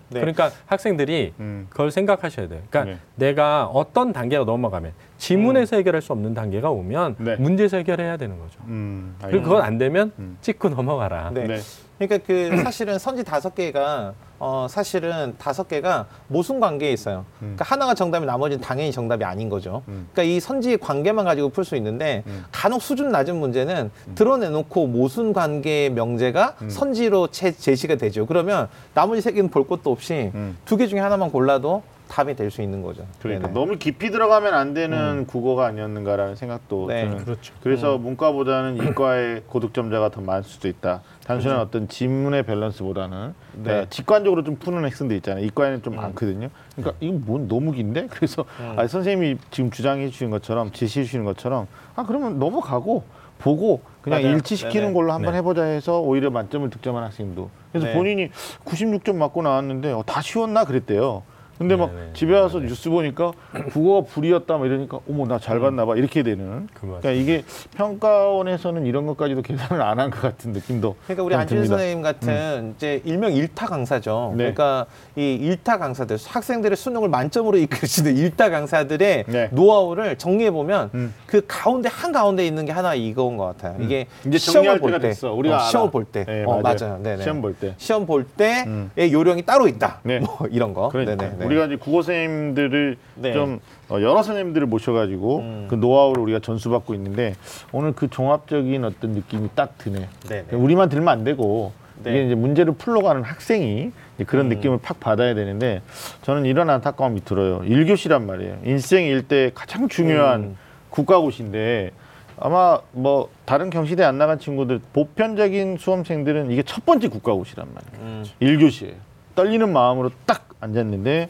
[SPEAKER 2] 네.
[SPEAKER 3] 그러니까 학생들이
[SPEAKER 1] 음.
[SPEAKER 3] 그걸 생각하셔야 돼요. 그러니까
[SPEAKER 1] 네.
[SPEAKER 3] 내가 어떤 단계가 넘어가면 지문에서 해결할 수 없는 단계가 오면
[SPEAKER 1] 네.
[SPEAKER 3] 문제에서 해결해야 되는 거죠.
[SPEAKER 1] 음.
[SPEAKER 3] 그리고 그건 안 되면
[SPEAKER 1] 음.
[SPEAKER 3] 찍고 넘어가라.
[SPEAKER 2] 네.
[SPEAKER 1] 네.
[SPEAKER 2] 그러니까 그 (clears throat) 사실은 선지 다섯 개가 어 사실은 다섯 개가 모순 관계에 있어요.
[SPEAKER 1] 음.
[SPEAKER 2] 그러니까 하나가 정답이 나머지는 당연히 정답이 아닌 거죠.
[SPEAKER 1] 음.
[SPEAKER 2] 그러니까 이 선지의 관계만 가지고 풀 수 있는데
[SPEAKER 1] 음.
[SPEAKER 2] 간혹 수준 낮은 문제는 드러내놓고 모순 관계의 명제가
[SPEAKER 1] 음.
[SPEAKER 2] 선지로 제, 제시가 되죠. 그러면 나머지 세 개는 볼 것도 없이
[SPEAKER 1] 음.
[SPEAKER 2] 두개 중에 하나만 골라도 답이 될 수 있는 거죠.
[SPEAKER 1] 그러니까
[SPEAKER 2] 네네.
[SPEAKER 1] 너무 깊이 들어가면 안 되는 국어가 아니었는가라는 생각도
[SPEAKER 2] 네.
[SPEAKER 1] 저는
[SPEAKER 3] 그렇죠.
[SPEAKER 1] 그래서
[SPEAKER 2] 음.
[SPEAKER 1] 문과보다는 (clears throat) 이과의 고득점자가 더 많을 수도 있다. 단순한 어떤 지문의 밸런스보다는
[SPEAKER 2] 네.
[SPEAKER 1] 그러니까 직관적으로 좀 푸는 학생들 있잖아요. 이과에는 좀
[SPEAKER 2] 음.
[SPEAKER 1] 많거든요. 그러니까 이건 뭔 너무 긴데? (laughs) 그래서
[SPEAKER 2] 음.
[SPEAKER 1] 아, 선생님이 지금 주장해 주시는 것처럼 제시해 주시는 것처럼 아 그러면 넘어가고 보고 그냥
[SPEAKER 2] 맞아요.
[SPEAKER 1] 일치시키는
[SPEAKER 2] 네네.
[SPEAKER 1] 걸로 한번
[SPEAKER 3] 네.
[SPEAKER 1] 해보자 해서 오히려 만점을 득점한 학생도 그래서
[SPEAKER 2] 네.
[SPEAKER 1] 본인이 96점 맞고 나왔는데 어, 다 쉬웠나 그랬대요. 근데 막
[SPEAKER 3] 네네.
[SPEAKER 1] 집에 와서
[SPEAKER 3] 네네.
[SPEAKER 1] 뉴스 보니까 국어가 불이었다 막 이러니까 어머 나 잘 봤나 봐 이렇게 되는
[SPEAKER 3] 그.
[SPEAKER 1] 그러니까 이게 평가원에서는 이런 것까지도 계산을 안 한 것 같은 느낌도
[SPEAKER 2] 그러니까 우리
[SPEAKER 1] 듭니다.
[SPEAKER 2] 선생님 같은 이제 일명 일타 강사죠.
[SPEAKER 1] 네.
[SPEAKER 2] 그러니까 이 일타 강사들 학생들의 수능을 만점으로 이끄시는 일타 강사들의
[SPEAKER 1] 네.
[SPEAKER 2] 노하우를 정리해 보면
[SPEAKER 1] 음.
[SPEAKER 2] 그 가운데 한 가운데 있는 게 하나 이거인 것 같아요. 이게
[SPEAKER 1] 이제
[SPEAKER 2] 시험을 볼
[SPEAKER 1] 때가
[SPEAKER 2] 때,
[SPEAKER 1] 됐어. 우리가
[SPEAKER 2] 어. 시험을 볼 때,
[SPEAKER 1] 네,
[SPEAKER 2] 어,
[SPEAKER 1] 맞아요.
[SPEAKER 2] 맞아요.
[SPEAKER 1] 시험 볼 때.
[SPEAKER 2] 시험 볼 때의
[SPEAKER 1] 음.
[SPEAKER 2] 요령이 따로 있다.
[SPEAKER 1] 네.
[SPEAKER 2] 뭐 이런 거.
[SPEAKER 1] 그러니까
[SPEAKER 2] 네네. 네.
[SPEAKER 1] 우리가 이제 국어 선생님들을
[SPEAKER 2] 네.
[SPEAKER 1] 좀 어, 여러 선생님들을 모셔가지고
[SPEAKER 2] 음.
[SPEAKER 1] 그 노하우를 우리가 전수받고 있는데 오늘 그 종합적인 어떤 느낌이 딱 드네.
[SPEAKER 2] 네.
[SPEAKER 1] 우리만 들면 안 되고
[SPEAKER 2] 네.
[SPEAKER 1] 이게 이제 문제를 풀러가는 학생이 그런
[SPEAKER 2] 음.
[SPEAKER 1] 느낌을 팍 받아야 되는데 저는 이런 안타까움이 들어요. 일교시란 말이에요. 인생 일대 가장 중요한
[SPEAKER 2] 음.
[SPEAKER 1] 국가고시인데 아마 뭐 다른 경시대 안 나간 친구들 보편적인 수험생들은 이게 첫 번째 국가고시란 말이에요.
[SPEAKER 2] 음.
[SPEAKER 1] 일교시에 떨리는 마음으로 딱 앉았는데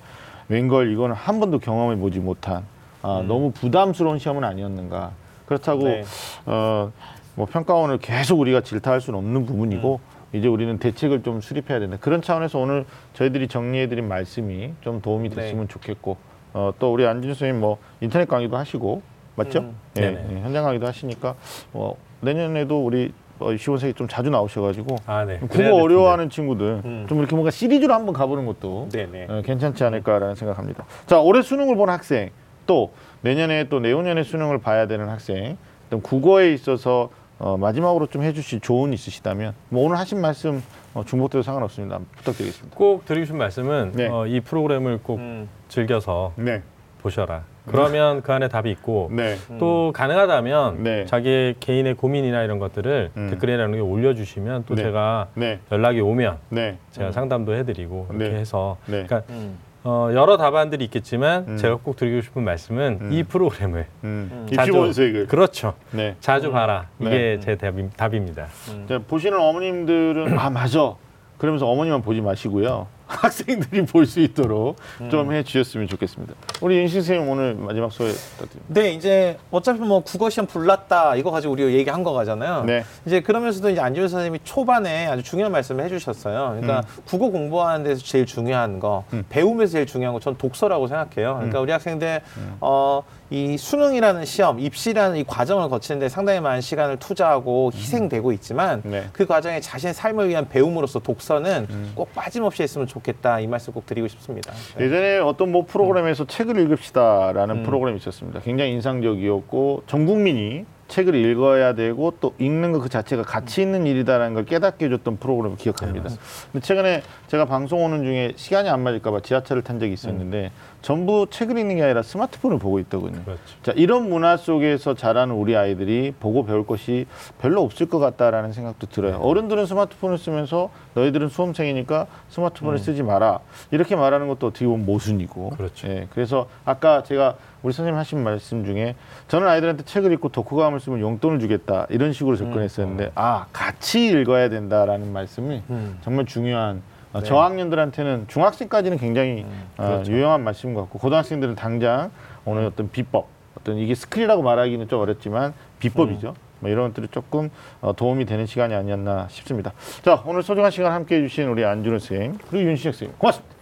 [SPEAKER 1] 웬걸 이거는 한 번도 경험해 보지 못한 아,
[SPEAKER 2] 음.
[SPEAKER 1] 너무 부담스러운 시험은 아니었는가. 그렇다고
[SPEAKER 2] 네.
[SPEAKER 1] 어, 뭐 평가원을 계속 우리가 질타할 수는 없는 부분이고
[SPEAKER 2] 음.
[SPEAKER 1] 이제 우리는 대책을 좀 수립해야 된다. 그런 차원에서 오늘 저희들이 정리해드린 말씀이 좀 도움이
[SPEAKER 2] 네.
[SPEAKER 1] 됐으면 좋겠고 어, 또 우리 안진 선생님 뭐 인터넷 강의도 하시고 맞죠?
[SPEAKER 2] 음.
[SPEAKER 1] 예. 예, 현장 강의도 하시니까 뭐 내년에도 우리 어, 시원생이 좀 자주 나오셔가지고
[SPEAKER 3] 아, 네. 그래야 될
[SPEAKER 1] 어려워하는 친구들
[SPEAKER 2] 음.
[SPEAKER 1] 좀 이렇게 뭔가 시리즈로 한번 가보는 것도
[SPEAKER 2] 네네.
[SPEAKER 1] 어, 괜찮지 않을까라는 생각합니다. 자 올해 수능을 본 학생 또 내년에 또 내후년에 수능을 봐야 되는 학생 또 국어에 있어서 어, 마지막으로 좀 해주실 조언 있으시다면 뭐 오늘 하신 말씀 어, 중복돼도 상관없습니다. 부탁드리겠습니다.
[SPEAKER 3] 꼭 드리고 싶은 말씀은
[SPEAKER 1] 네.
[SPEAKER 3] 어, 이 프로그램을 꼭
[SPEAKER 2] 음.
[SPEAKER 3] 즐겨서
[SPEAKER 1] 네,
[SPEAKER 3] 보셔라. 그러면 그 안에 답이 있고
[SPEAKER 1] 네,
[SPEAKER 3] 또 가능하다면
[SPEAKER 1] 네.
[SPEAKER 3] 자기의 개인의 고민이나 이런 것들을
[SPEAKER 1] 음.
[SPEAKER 3] 댓글에 나누게 올려주시면 또
[SPEAKER 1] 네.
[SPEAKER 3] 제가
[SPEAKER 1] 네,
[SPEAKER 3] 연락이 오면
[SPEAKER 1] 네,
[SPEAKER 3] 제가
[SPEAKER 2] 음.
[SPEAKER 3] 상담도 해드리고 이렇게
[SPEAKER 1] 네.
[SPEAKER 3] 해서
[SPEAKER 1] 네.
[SPEAKER 3] 그러니까
[SPEAKER 2] 음.
[SPEAKER 3] 어, 여러 답안들이 있겠지만
[SPEAKER 1] 음.
[SPEAKER 3] 제가 꼭 드리고 싶은 말씀은
[SPEAKER 1] 음.
[SPEAKER 3] 이 프로그램을
[SPEAKER 1] 음,
[SPEAKER 2] 음.
[SPEAKER 3] 자주-
[SPEAKER 1] 본색을
[SPEAKER 3] 그렇죠
[SPEAKER 1] 네.
[SPEAKER 3] 자주
[SPEAKER 2] 음.
[SPEAKER 3] 봐라 이게
[SPEAKER 1] 네.
[SPEAKER 3] 제 답, 답입니다.
[SPEAKER 2] 음.
[SPEAKER 1] 자, 보시는 어머님들은 (clears throat) 아 맞아 그러면서 어머니만 보지 마시고요 (laughs) 학생들이 볼 수 있도록 좀 해주셨으면 좋겠습니다 우리 윤신 선생님 오늘 마지막 소회 부탁드립니다
[SPEAKER 2] 네, 이제 어차피 뭐 국어 시험 불났다 이거 가지고 우리가 얘기한 거 가잖아요.
[SPEAKER 1] 네.
[SPEAKER 2] 이제 그러면서도 이제 안지훈 선생님이 초반에 아주 중요한 말씀을 해주셨어요. 그러니까 국어 공부하는 데서 제일 중요한 거,
[SPEAKER 1] 음.
[SPEAKER 2] 배우면서 제일 중요한 거, 전 독서라고 생각해요. 그러니까 우리 학생들 어, 이 수능이라는 시험, 입시라는 이 과정을 거치는데 상당히 많은 시간을 투자하고 희생되고 있지만
[SPEAKER 1] 네.
[SPEAKER 2] 그 과정에 자신의 삶을 위한 배움으로서 독서는 꼭 빠짐없이 했으면 좋겠 다 이 말씀 꼭 드리고 싶습니다. 네.
[SPEAKER 1] 예전에 어떤 뭐 프로그램에서 책을 읽읍시다라는
[SPEAKER 2] 음.
[SPEAKER 1] 프로그램이 있었습니다. 굉장히 인상적이었고 전 국민이 책을 읽어야 되고 또 읽는 것 그 자체가 가치 있는 일이다라는 걸 깨닫게 해줬던 프로그램을 기억합니다. 근데 최근에 제가 방송 오는 중에 시간이 안 맞을까봐 지하철을 탄 적이 있었는데 전부 책을 읽는 게 아니라 스마트폰을 보고 있더군요.
[SPEAKER 3] 그렇죠.
[SPEAKER 1] 자 이런 문화 속에서 자라는 우리 아이들이 보고 배울 것이 별로 없을 것 같다라는 생각도 들어요. 어른들은 스마트폰을 쓰면서 너희들은 수험생이니까 스마트폰을 쓰지 마라 이렇게 말하는 것도 어떻게 보면 모순이고.
[SPEAKER 3] 그렇죠.
[SPEAKER 1] 예, 그래서 아까 제가 우리 선생님 하신 말씀 중에 저는 아이들한테 책을 읽고 독후감을 쓰면 용돈을 주겠다 이런 식으로 접근했었는데 아 같이 읽어야 된다라는 말씀이
[SPEAKER 2] 음.
[SPEAKER 1] 정말 중요한. 어,
[SPEAKER 2] 네.
[SPEAKER 1] 저학년들한테는 중학생까지는 굉장히 어,
[SPEAKER 3] 그렇죠.
[SPEAKER 1] 유용한 말씀 같고 고등학생들은 당장 오늘 어떤 비법, 어떤 이게 스킬이라고 말하기는 좀 어렵지만 비법이죠. 뭐 이런 것들이 조금 어, 도움이 되는 시간이 아니었나 싶습니다. 자 오늘 소중한 시간 함께해 주신 우리 안준호 선생님 그리고 윤신혁 선생님 고맙습니다.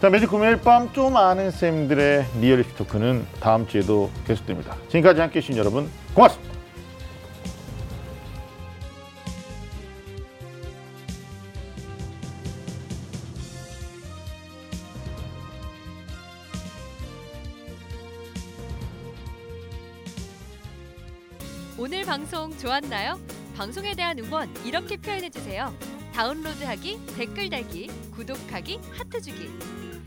[SPEAKER 1] 자 매주 금요일 밤 좀 아는 쌤들의 리얼 입시 토크는 다음 주에도 계속됩니다. 지금까지 함께해 주신 여러분 고맙습니다.
[SPEAKER 4] 좋았나요? 방송에 대한 응원 이렇게 표현해 주세요. 다운로드하기, 댓글 달기, 구독하기, 하트 주기.